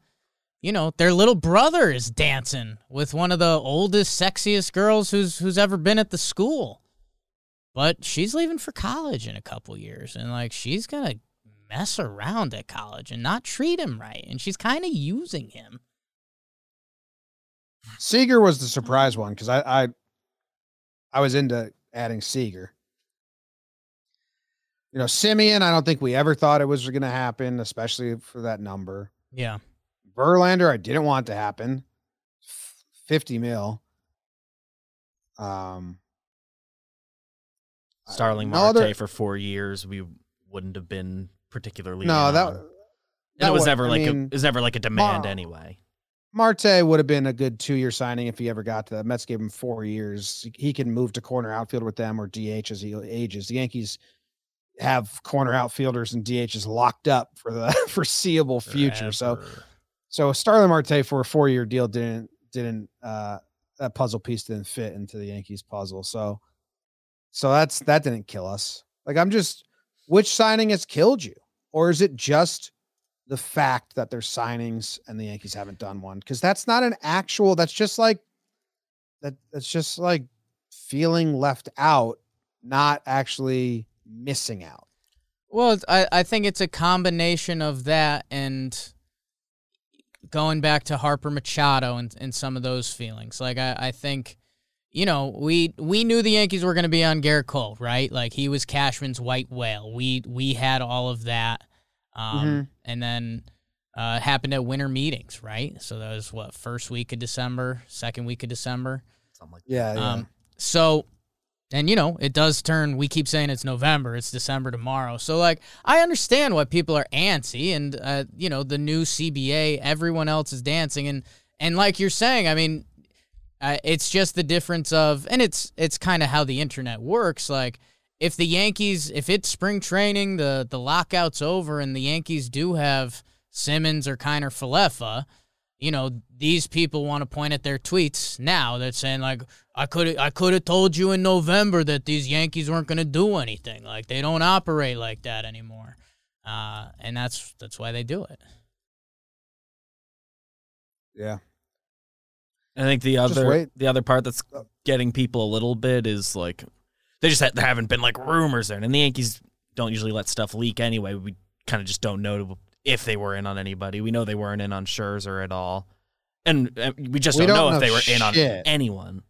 you know, their little brother is dancing with one of the oldest, sexiest girls who's who's ever been at the school. But she's leaving for college in a couple years and like she's going to mess around at college and not treat him right and she's kind of using him. Seager was the surprise one because I, I I was into adding Seager. You know, Semien, I don't think we ever thought it was going to happen, especially for that number. Yeah. Verlander, I didn't want to happen. 50 mil. Um Starling Marte other- for four years, we wouldn't have been particularly. No, that, that it was wa- never I like mean, a, it was never like a demand Ma- anyway. Marte would have been a good two year signing if he ever got to that. Mets gave him four years. He can move to corner outfield with them or DH as he ages. The Yankees have corner outfielders and DHs locked up for the foreseeable future. So Forever. so Starling Marte for a four year deal didn't didn't uh that puzzle piece didn't fit into the Yankees puzzle. So so that's that didn't kill us. Like I'm just which signing has killed you? Or is it just the fact that there's signings and the Yankees haven't done one? Because that's not an actual, that's just like that that's just like feeling left out, not actually missing out. Well, I, I think it's a combination of that and going back to Harper Machado and, and some of those feelings. Like I, I think, you know, we we knew the Yankees were going to be on Gerrit Cole, right? Like he was Cashman's white whale. We we had all of that, um, Mhm. and then uh, happened at winter meetings, right? So that was what first week of December, second week of December. Something like Yeah. yeah. Um, so, and you know, it does turn. We keep saying it's November. It's December tomorrow. So, like, I understand why people are antsy, and uh, you know, the new CBA, everyone else is dancing, and and like you're saying, I mean, uh, it's just the difference of, and it's it's kind of how the internet works. Like, if the Yankees, if it's spring training, the the lockout's over, and the Yankees do have Simmons or Kiner Falefa, you know, these people want to point at their tweets now that's saying like I could I could have told you in November that these Yankees weren't going to do anything. Like they don't operate like that anymore. Uh, and that's that's why they do it. yeah. I think the Just other wait. the other part that's Uh, getting people a little bit is like they just ha- there haven't been like rumors there, and the Yankees don't usually let stuff leak anyway. We kind of just don't know if they were in on anybody. We know they weren't in on Scherzer at all, and uh, we just We don't, don't know if they were in on anyone.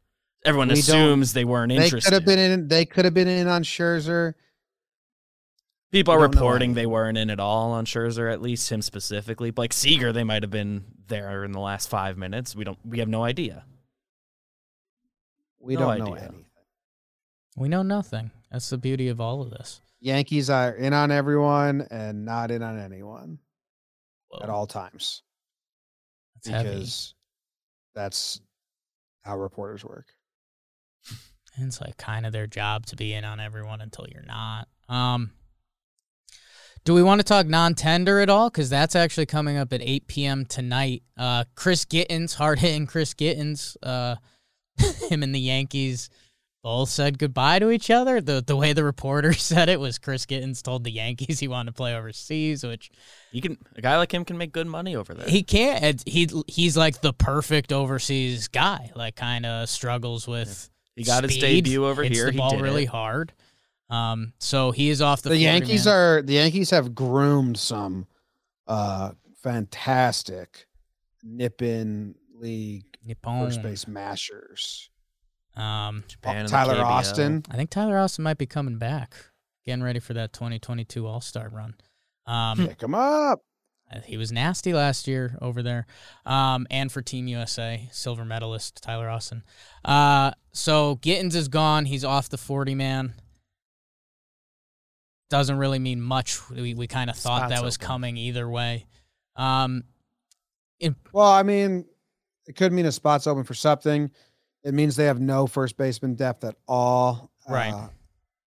Everyone We assumes they weren't They interested. could have been in they could have been in on Scherzer. People we are reporting they weren't in at all on Scherzer, at least him specifically. But like Seager, they might have been there in the last five minutes. We don't. We have no idea. We No don't know anything. We know nothing. That's the beauty of all of this. Yankees are in on everyone and not in on anyone Whoa, at all times Heavy. because that's how reporters work. It's like kind of their job to be in on everyone until you're not. Um, Do we want to talk non-tender at all? Because that's actually coming up at 8 p.m. tonight. Uh, Chris Gittens, hard hitting Chris Gittens, uh, him and the Yankees both said goodbye to each other. The the way the reporter said it was Chris Gittens told the Yankees he wanted to play overseas, which You can a guy like him can make good money over there. he can't. He he's like the perfect overseas guy. Like kind of struggles with. He got his debut over hits here. The He ball did really it. hard. Um, so he is off the. The Yankees man. are the Yankees have groomed some uh fantastic Nippon League Nippon. first base mashers. Um, Japan and Tyler KBO. Austin. I think Tyler Austin might be coming back, getting ready for that 2022 All Star run. Um, Pick him up. he was nasty last year over there, um, and for Team USA, silver medalist Tyler Austin. Uh, so Gittens is gone. He's off the 40 man. Doesn't really mean much. We, we kind of thought Spot's that was open. coming either way. Um, Well, I mean, it could mean a spot's open for something. It means they have no first baseman depth at all. Right. Uh,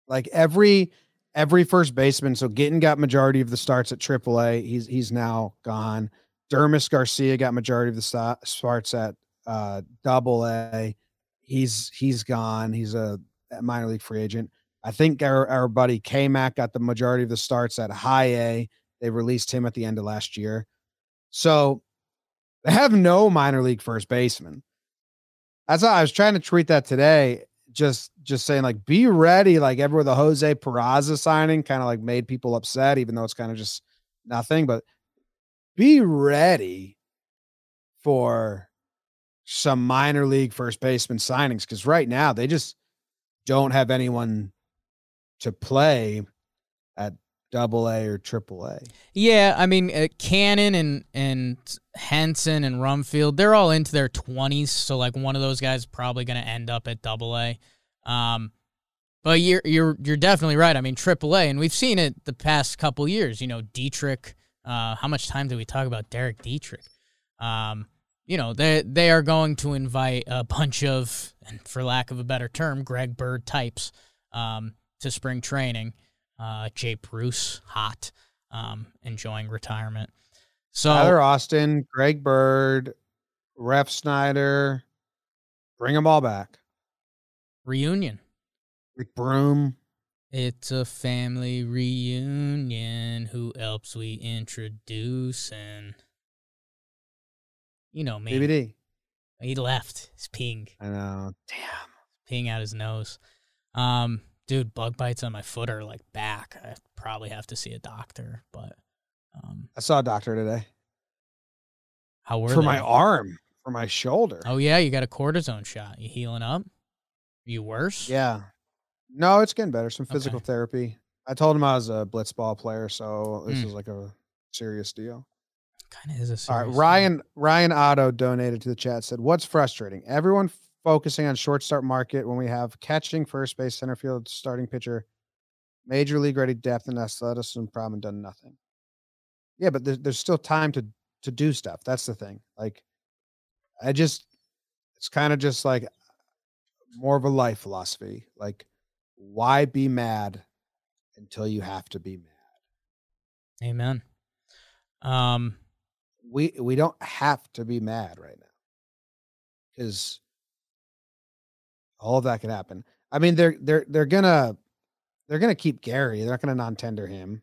like every every first baseman. So Gittin got majority of the starts at AAA. He's he's now gone. Dermis Garcia got majority of the starts at uh, Double A. He's he's gone. He's a, a minor league free agent. I think our, our buddy K Mac got the majority of the starts at High A. They released him at the end of last year. So they have no minor league first baseman. That's how I was trying to tweet that today. Just just saying, like, be ready. Like everywhere the Jose Peraza signing kind of like made people upset, even though it's kind of just nothing. But be ready for some minor league first baseman signings because right now they just don't have anyone to play at double A or triple A. Yeah, I mean, uh, Cannon and and Henson and Rumfield, they're all into their twenties, so like one of those guys probably going to end up at Double A. Um, but you're you're you're definitely right. I mean, Triple A, and we've seen it the past couple years. You know, Dietrich. Uh, how much time did we talk about Derek Dietrich? Um, you know, they they are going to invite a bunch of, for lack of a better term, Greg Bird types um, to spring training. Uh, Jay Bruce, hot, um, enjoying retirement. So Tyler Austin, Greg Bird, Refsnyder, bring them all back. reunion. Like Broom. It's a family reunion. Who else we introducing? You know me. DVD. He left. He's peeing, I know. Damn. peeing out his nose. Um, dude, bug bites on my foot are like back. I probably have to see a doctor. But um, I saw a doctor today how were for they? my arm, for my shoulder. Oh yeah, you got a cortisone shot. You healing up? Are you worse? Yeah. No, it's getting better. Some Okay. physical therapy. I told him I was a blitzball player, so this Mm. is like a serious deal. Kind of is a All right, thing. Ryan Ryan Otto donated to the chat. Said, "What's frustrating? Everyone focusing on short start market when we have catching, first base, center field, starting pitcher, major league ready depth and athleticism problem and done nothing. Yeah, but there's there's still time to to do stuff. That's the thing. Like, I just it's kind of just like more of a life philosophy. Like, why be mad until you have to be mad? Amen. Um, we we don't have to be mad right now because all of that could happen. I mean, they're they're they're gonna they're gonna keep Gary. They're not gonna non-tender him.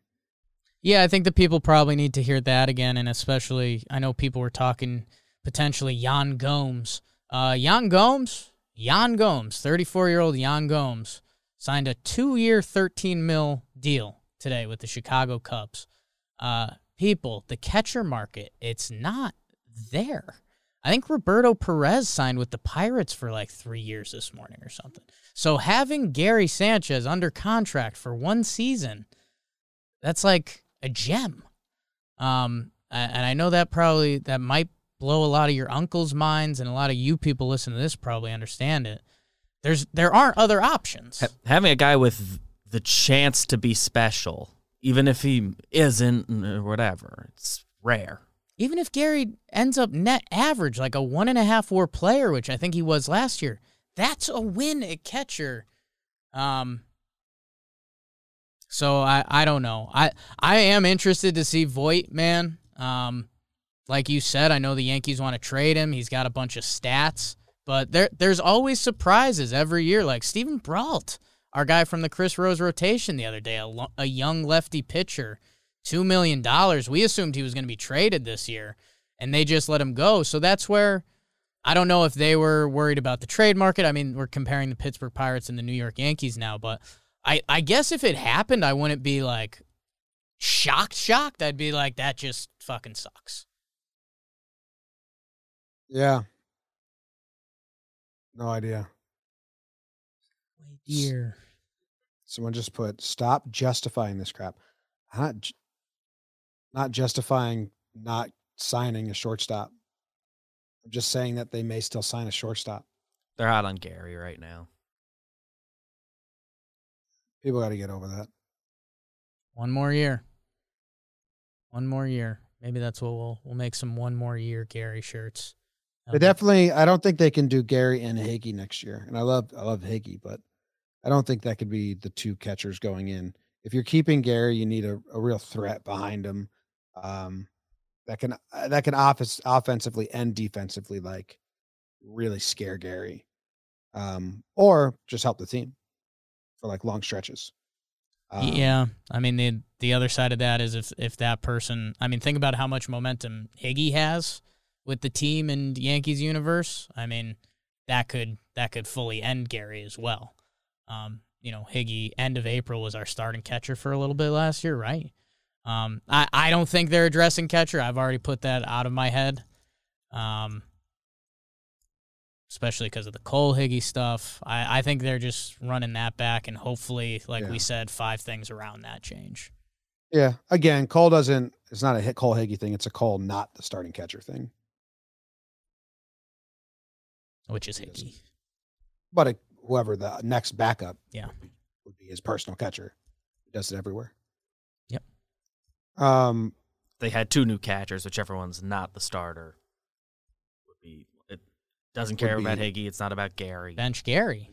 yeah, I think the people probably need to hear that again, and especially I know people were talking potentially Yan Gomes. Uh, Yan Gomes, Yan Gomes, 34 year old Yan Gomes signed a two year, 13 mil deal today with the Chicago Cubs. Uh, people, the catcher market, it's not there. I think Roberto Perez signed with the Pirates for like three years this morning or something. So having Gary Sanchez under contract for one season, that's like a gem. Um, and I know that probably that might blow a lot of your uncles' minds, and a lot of you people listening to this probably understand it. There's there aren't other options. Ha- having a guy with the chance to be special, even if he isn't or whatever, it's rare. Even if Gary ends up net average like a one and a half war player, which I think he was last year, that's a win at catcher. Um, So I, I don't know. I I am interested to see Voit, man. Um, like you said, I know the Yankees want to trade him. He's got a bunch of stats, but there there's always surprises every year. Like Steven Brault, our guy from the Chris Rose rotation the other day, a, lo- a young lefty pitcher, two million dollars. We assumed he was going to be traded this year, and they just let him go. So that's where I don't know if they were worried about the trade market. I mean, we're comparing the Pittsburgh Pirates and the New York Yankees now, but I I guess if it happened, I wouldn't be like shocked, shocked. I'd be like, that just fucking sucks. Yeah. No idea. Dear. Someone just put stop justifying this crap. Not ju- not justifying not signing a shortstop. I'm just saying that they may still sign a shortstop. They're hot on Gary right now. People got to get over that. One more year. One more year. Maybe that's what we'll we'll make some one more year Gary shirts. They definitely. I don't think they can do Gary and Higgy next year. And I love I love Higgy, but I don't think that could be the two catchers going in. If you're keeping Gary, you need a, a real threat behind him. Um, that can uh, that can office offensively and defensively like really scare Gary, um, or just help the team for like long stretches. Um, yeah, I mean the the other side of that is if if that person, I mean, think about how much momentum Higgy has with the team and Yankees universe. I mean, that could that could fully end Gary as well. Um, you know, Higgy end of April was our starting catcher for a little bit last year, right? Um, I I don't think they're addressing catcher. I've already put that out of my head. Um, especially because of the Cole Higgy stuff. I, I think they're just running that back and hopefully, like Yeah. we said, five things around that change. Yeah. Again, Cole doesn't. It's not a hit Cole Higgy thing. It's a Cole, not the starting catcher thing. Which is Higgy. But it, whoever the next backup, Yeah. would be, would be his personal catcher. He does it everywhere. Yep. Um. They had two new catchers, whichever one's not the starter. Would be it doesn't Would care about be- Higgy. It's not about Gary. Bench Gary.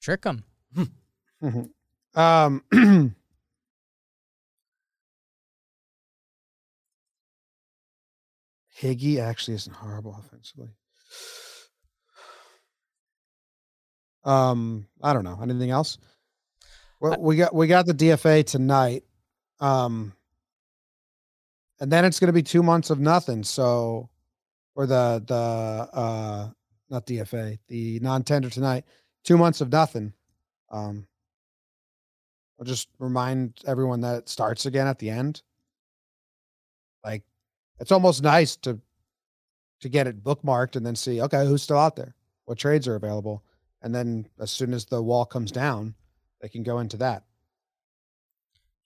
Trick him. Um. Higgy actually isn't horrible offensively. Um, I don't know. Anything else? Well, we got we got the DFA tonight. Um, and then it's going to be two months of nothing. So, or the the uh not DFA, the non-tender tonight, two months of nothing. Um, I'll just remind everyone that it starts again at the end. Like, it's almost nice to to get it bookmarked and then see okay who's still out there, what trades are available, and then as soon as the wall comes down, they can go into that.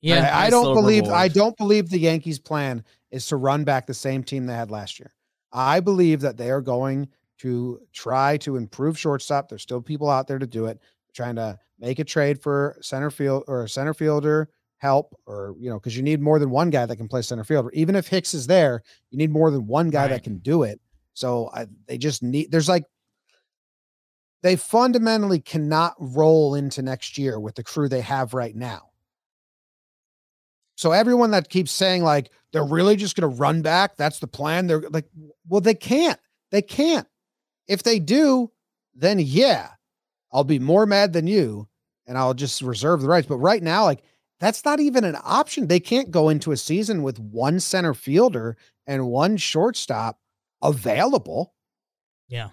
Yeah. I, I don't little believe I don't believe the Yankees' plan is to run back the same team they had last year. I believe that they are going to try to improve shortstop. There's still people out there to do it. trying to make a trade for center field or a center fielder help, or you know, because you need more than one guy that can play center field. Even if Hicks is there, you need more than one guy Right. that can do it. So I, they just need. There's like they fundamentally cannot roll into next year with the crew they have right now. So everyone that keeps saying like they're really just going to run back, that's the plan. They're like, well, they can't. They can't. If they do, then yeah, I'll be more mad than you, and I'll just reserve the rights. But right now, like that's not even an option. They can't go into a season with one center fielder and one shortstop available. Yeah.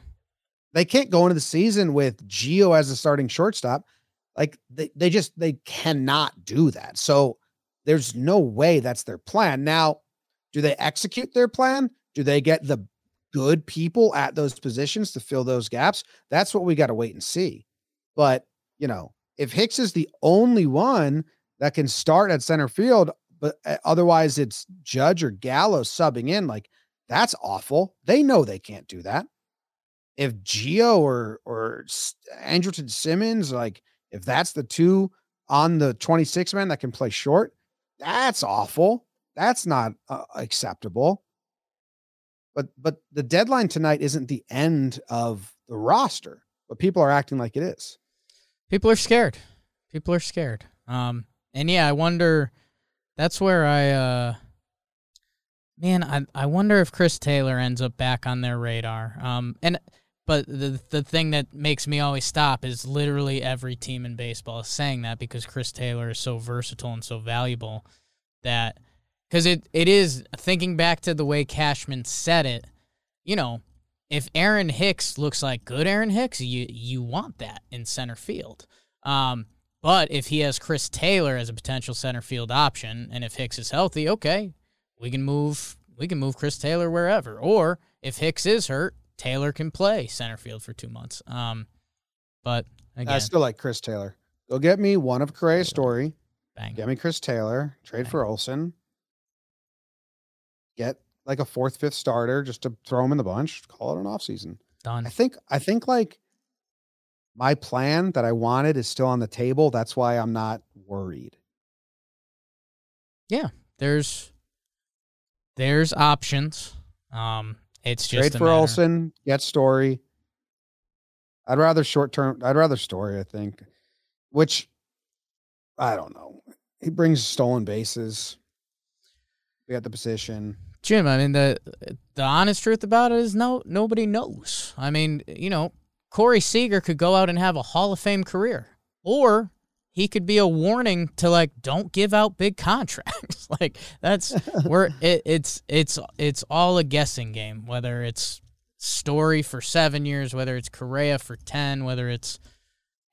They can't go into the season with Gio as a starting shortstop. Like they, they just they cannot do that. So there's no way that's their plan. Now, do they execute their plan? Do they get the good people at those positions to fill those gaps? That's what we got to wait and see. But, you know, if Hicks is the only one that can start at center field, but uh, otherwise it's Judge or Gallo subbing in, like that's awful. They know they can't do that. If Gio or or Andrelton Simmons, like if that's the two on the 26 man that can play short, that's awful. That's not uh, acceptable. But but the deadline tonight isn't the end of the roster, but people are acting like it is. People are scared. People are scared. Um, and yeah, I wonder. That's where I, uh, man, I I wonder if Chris Taylor ends up back on their radar. Um, and but the the thing that makes me always stop is literally every team in baseball is saying that because Chris Taylor is so versatile and so valuable that because it it is thinking back to the way Cashman said it, you know, if Aaron Hicks looks like good Aaron Hicks, you you want that in center field. Um, but if he has Chris Taylor as a potential center field option, and if Hicks is healthy, okay, we can move we can move Chris Taylor wherever. Or if Hicks is hurt, Taylor can play center field for two months. Um, but again, I still like Chris Taylor. Go get me one of Correa's story. bang. Get me Chris Taylor. Trade for Olson. Get like a fourth, fifth starter just to throw him in the bunch. Call it an offseason. Done. I think I think like my plan that I wanted is still on the table. That's why I'm not worried. Yeah, there's there's options. Um, it's just Trade for matter- Olson, get Story. I'd rather short term. I'd rather Story. I think, which I don't know. He brings stolen bases. We got the position. Jim, I mean the the honest truth about it is no nobody knows. I mean, you know, Corey Seager could go out and have a Hall of Fame career, or he could be a warning to like don't give out big contracts. like that's where it, it's it's it's all a guessing game. Whether it's Story for seven years, whether it's Correa for ten, whether it's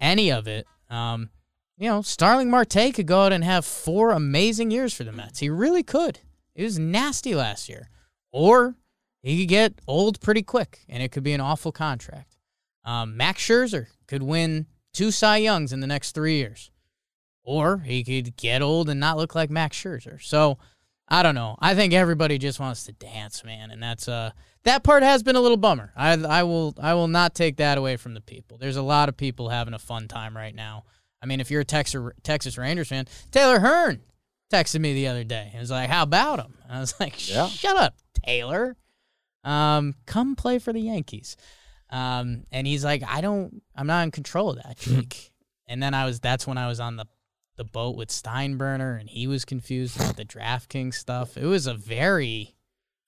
any of it. Um, you know, Starling Marte could go out and have four amazing years for the Mets. He really could. He was nasty last year. Or he could get old pretty quick, and it could be an awful contract. Um, Max Scherzer could win two Cy Youngs in the next three years. Or he could get old and not look like Max Scherzer. So I don't know. I think everybody just wants to dance, man, and that's uh that part has been a little bummer. I I will I will not take that away from the people. There's a lot of people having a fun time right now. I mean, if you're a Texas Texas Rangers fan, Taylor Hearn texted me the other day. He was like, "How about him?" I was like, Yeah. "Shut up, Taylor. Um, come play for the Yankees." Um, and he's like, "I don't. I'm not in control of that, Jake." and then I was. That's when I was on the the boat with Steinbrenner, and he was confused about the DraftKings stuff. It was a very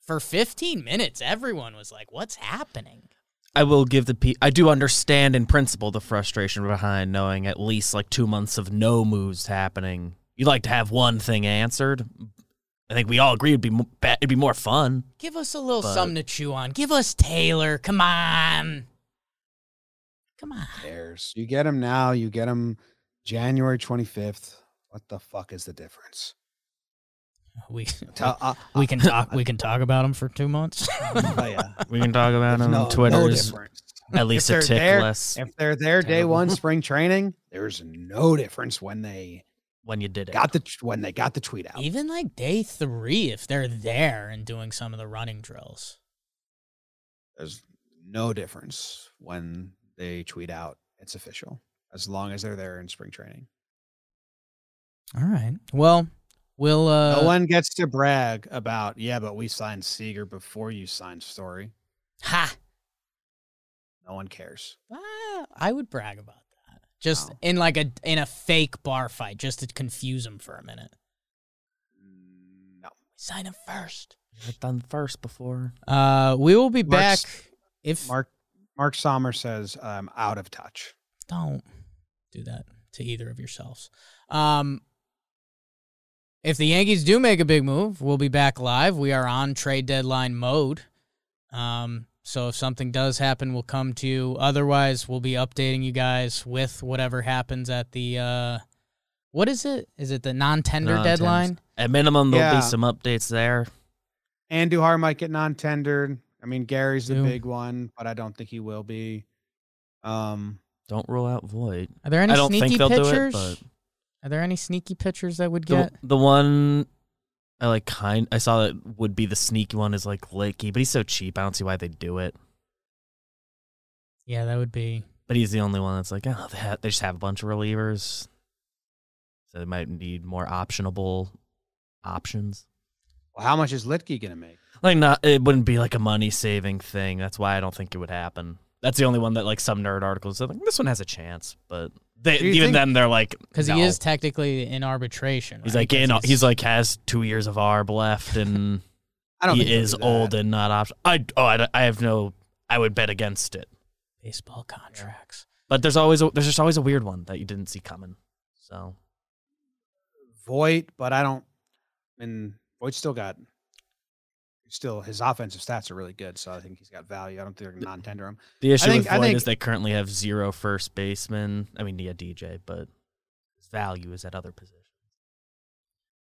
for 15 minutes. Everyone was like, "What's happening?" I will give the pe- I do understand in principle the frustration behind knowing at least like two months of no moves happening. You'd like to have one thing answered. I think we all agree it'd be it'd be more fun. Give us a little But- something to chew on. Give us Taylor. Come on. Come on. There's you get him now. You get him January 25th. What the fuck is the difference? We Tell, uh, we can talk. We can talk about him for two months. oh, yeah. We can talk about There's him no, on Twitter. no is difference. at least a tick there- less If they're there day one spring training, there's no difference when they when you did it. got the when they got the tweet out. Even like day three, if they're there and doing some of the running drills. There's no difference when they tweet out it's official as long as they're there in spring training. All right. Well, we'll. Uh, no one gets to brag about yeah, but we signed Seager before you signed Story. Ha. No one cares. Ah, I would brag about that. Just No. in like a in a fake bar fight, just to confuse him for a minute. No. Sign him first. I've done first before. Uh, we will be back if Mark Mark Sommer says I'm out of touch. don't do that to either of yourselves. Um, if the Yankees do make a big move, we'll be back live. We are on trade deadline mode. Um, so if something does happen, we'll come to you. Otherwise, we'll be updating you guys with whatever happens at the uh, what is it? Is it the non-tender Non-tenders. deadline? At minimum, there'll Yeah. be some updates there. And Duhar might get non-tendered. I mean, Gary's the Do. big one, but I don't think he will be. Um, Don't rule out Voit. Are there any I don't sneaky think they'll pitchers? do it, but Are there any sneaky pitchers that would the, get? the one I like kind I saw that would be the sneaky one is like Luetge, but he's so cheap. I don't see why they do it. Yeah, that would be. But he's the only one that's like, oh, they, ha- they just have a bunch of relievers, so they might need more optionable options. well, how much is Luetge gonna make? Like, not it wouldn't be like a money saving thing. That's why I don't think it would happen. That's the only one that like some nerd articles said like this one has a chance, but They, even think- then, they're like Because no. he is technically in arbitration. He's right? like 'Cause in, he's, like has two years of arb left, and I don't. he he'll is do old and not option. I oh I, I have no. I would bet against it. baseball contracts. But there's always a, there's just always a weird one that you didn't see coming. So Voit, but I don't. And Voit's still got. Still, his offensive stats are really good, so I think he's got value. I don't think they're gonna non-tender him. the issue think- with I Voit think- is they currently have zero first baseman. I mean, yeah, DJ, but his value is at other positions.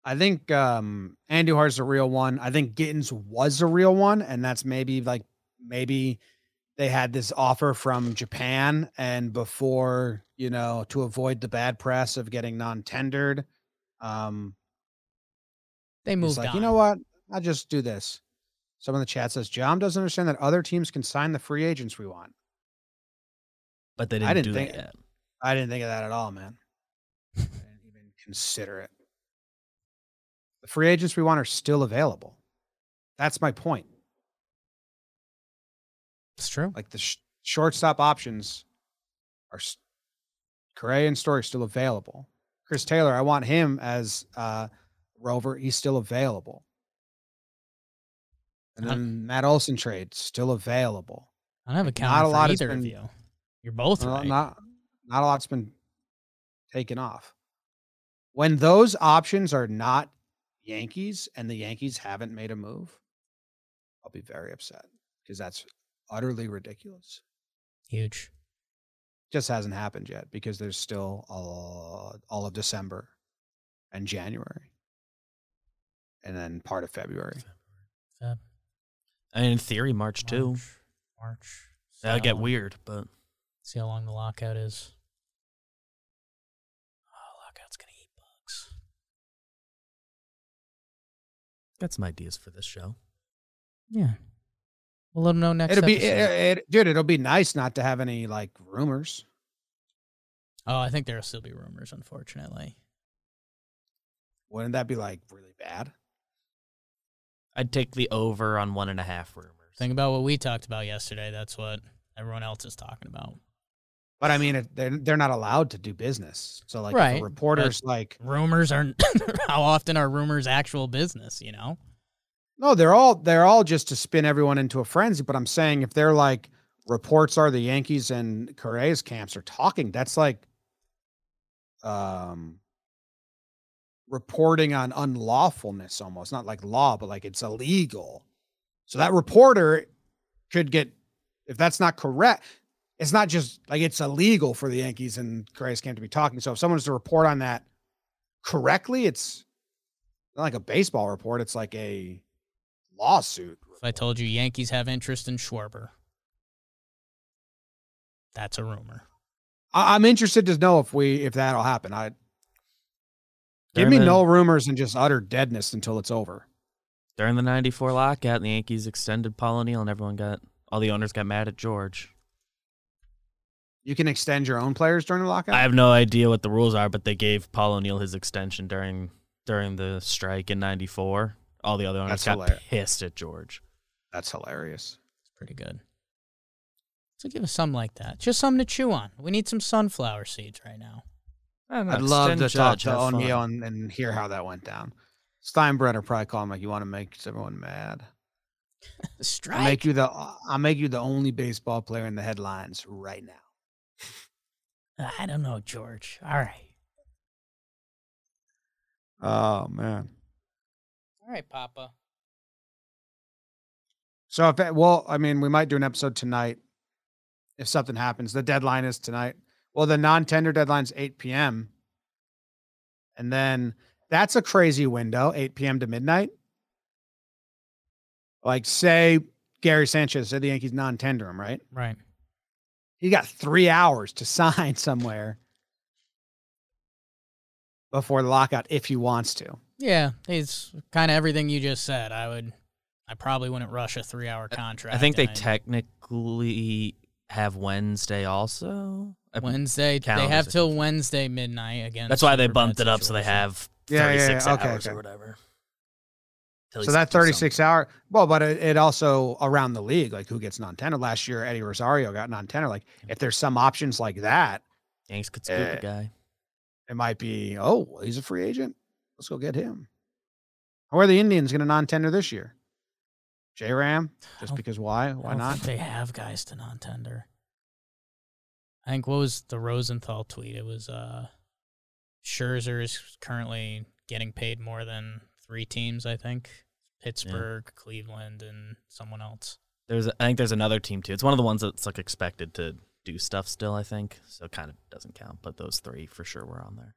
I think um Andujar's a real one. I think Gittens was a real one, and that's maybe like maybe they had this offer from Japan, and before you know to avoid the bad press of getting non-tendered, um, They moved like, on. you know what? I'll just do this. Someone in the chat says Jam doesn't understand that other teams can sign the free agents we want. But they didn't, I didn't do think- that yet. I didn't think of that at all, man. I didn't even consider it. The free agents we want are still available. That's my point. It's true. Like the sh- shortstop options are s- Correa and Story still available. Chris Taylor, I want him as uh, Rover. He's still available. And then Matt Olson trade still available. I don't have a count. not a lot either of been- you. You're both Not- right. Not not a lot's been taken off. When those options are not Yankees and the Yankees haven't made a move, I'll be very upset because that's utterly ridiculous. Huge. Just hasn't happened yet because there's still all, all of December and January, and then part of February. Feb, I mean, in theory, March too. March. March. See That'll get weird, but See how long the lockout is. Oh, lockout's gonna eat bugs. got some ideas for this show. Yeah. We'll let them know next. It'll be, episode. it, it, dude. It'll be nice not to have any like rumors. oh, I think there'll still be rumors. Unfortunately. Wouldn't that be like really bad? I'd take the over on one and a half rumors. Think about what we talked about yesterday. That's what everyone else is talking about. But I mean, it, they're they're not allowed to do business. So like, Right, a reporter's like, Rumors are. how often are rumors actual business? You know. no, they're all they're all just to spin everyone into a frenzy. But I'm saying if they're like, reports are the Yankees and Correa's camps are talking. That's like, um, reporting on unlawfulness almost not like law, but like it's illegal. So that reporter could get if that's not correct. It's not just like it's illegal for the Yankees and Correa's camp to be talking. So if someone was to report on that correctly, it's not like a baseball report. It's like a lawsuit. If I told you Yankees have interest in Schwarber, that's a rumor. I, I'm interested to know if we if that'll happen. I give me the- no rumors and just utter deadness until it's over. During the '94 lockout, the Yankees extended Paul O'Neill, and everyone got all the owners got mad at George. You can extend your own players during the lockout. I have no idea what the rules are, but they gave Paul O'Neill his extension during during the strike in '94. All the other owners That's got hilarious. pissed at George. That's hilarious. It's pretty good. So give us something like that. Just something to chew on. We need some sunflower seeds right now. Eh, I don't know, I'd love extend to talk Judge, to have. O'Neill and, and hear how that went down. Steinbrenner probably call him like, "You want to make everyone mad? Strike. I'll make you the I'll make you the only baseball player in the headlines right now." I don't know, George. All right. Oh man. All right, Papa. So if it, well, I mean, we might do an episode tonight if something happens. The deadline is tonight. Well, the non-tender deadline's 8 p.m. And then that's a crazy window, 8 p.m. to midnight. Like, say Gary Sanchez said the Yankees non-tender him, right? Right. He got three hours to sign somewhere before the lockout if he wants to. Yeah, it's kind of everything you just said. I would, I probably wouldn't rush a three-hour contract. I think they I- technically have Wednesday also. I- Wednesday. They have till Wednesday midnight again. That's why they bumped it up so they have Yeah, yeah, 36 yeah. Okay, hours okay. or whatever. Till So that till 36 hour, well, but it, it also around the league, like who gets non tender. Last year, Eddie Rosario got non tender. Like if there's some options like that, Yanks could scoop Eh. a guy. It might be, oh, he's a free agent. Let's go get him. How are the Indians going to non-tender this year? J Ram, just because why? I Why don't not? think they have guys to non-tender. I think what was the Rosenthal tweet? It was uh, Scherzer is currently getting paid more than three teams. I think Pittsburgh, Cleveland, and someone else. There's, a, I think there's another team too. It's one of the ones that's like expected to do stuff still. I think so. It kind of doesn't count, but those three for sure were on there.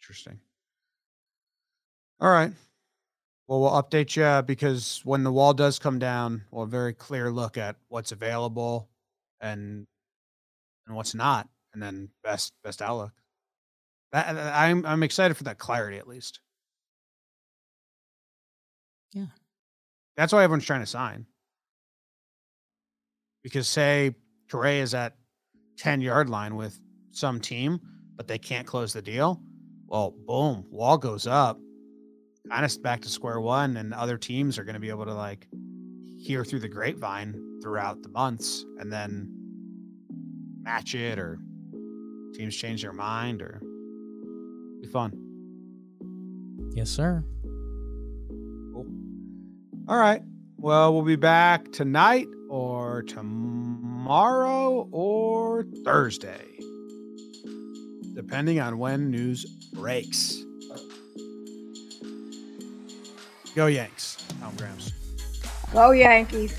Interesting. All right. Well, we'll update you because when the wall does come down, we'll have a very clear look at what's available and and what's not, and then best best outlook. That, I'm I'm excited for that clarity at least. Yeah. That's why everyone's trying to sign. Because say Correa is at 10 yard line with some team, but they can't close the deal. Well, boom, wall goes up. Kind of back to square one, and other teams are going to be able to like hear through the grapevine throughout the months and then match it or teams change their mind or be fun. Yes, sir. All right. Well, we'll be back tonight or tomorrow or Thursday, depending on when news breaks. Go Yanks. Tom Grams. Go Yankees.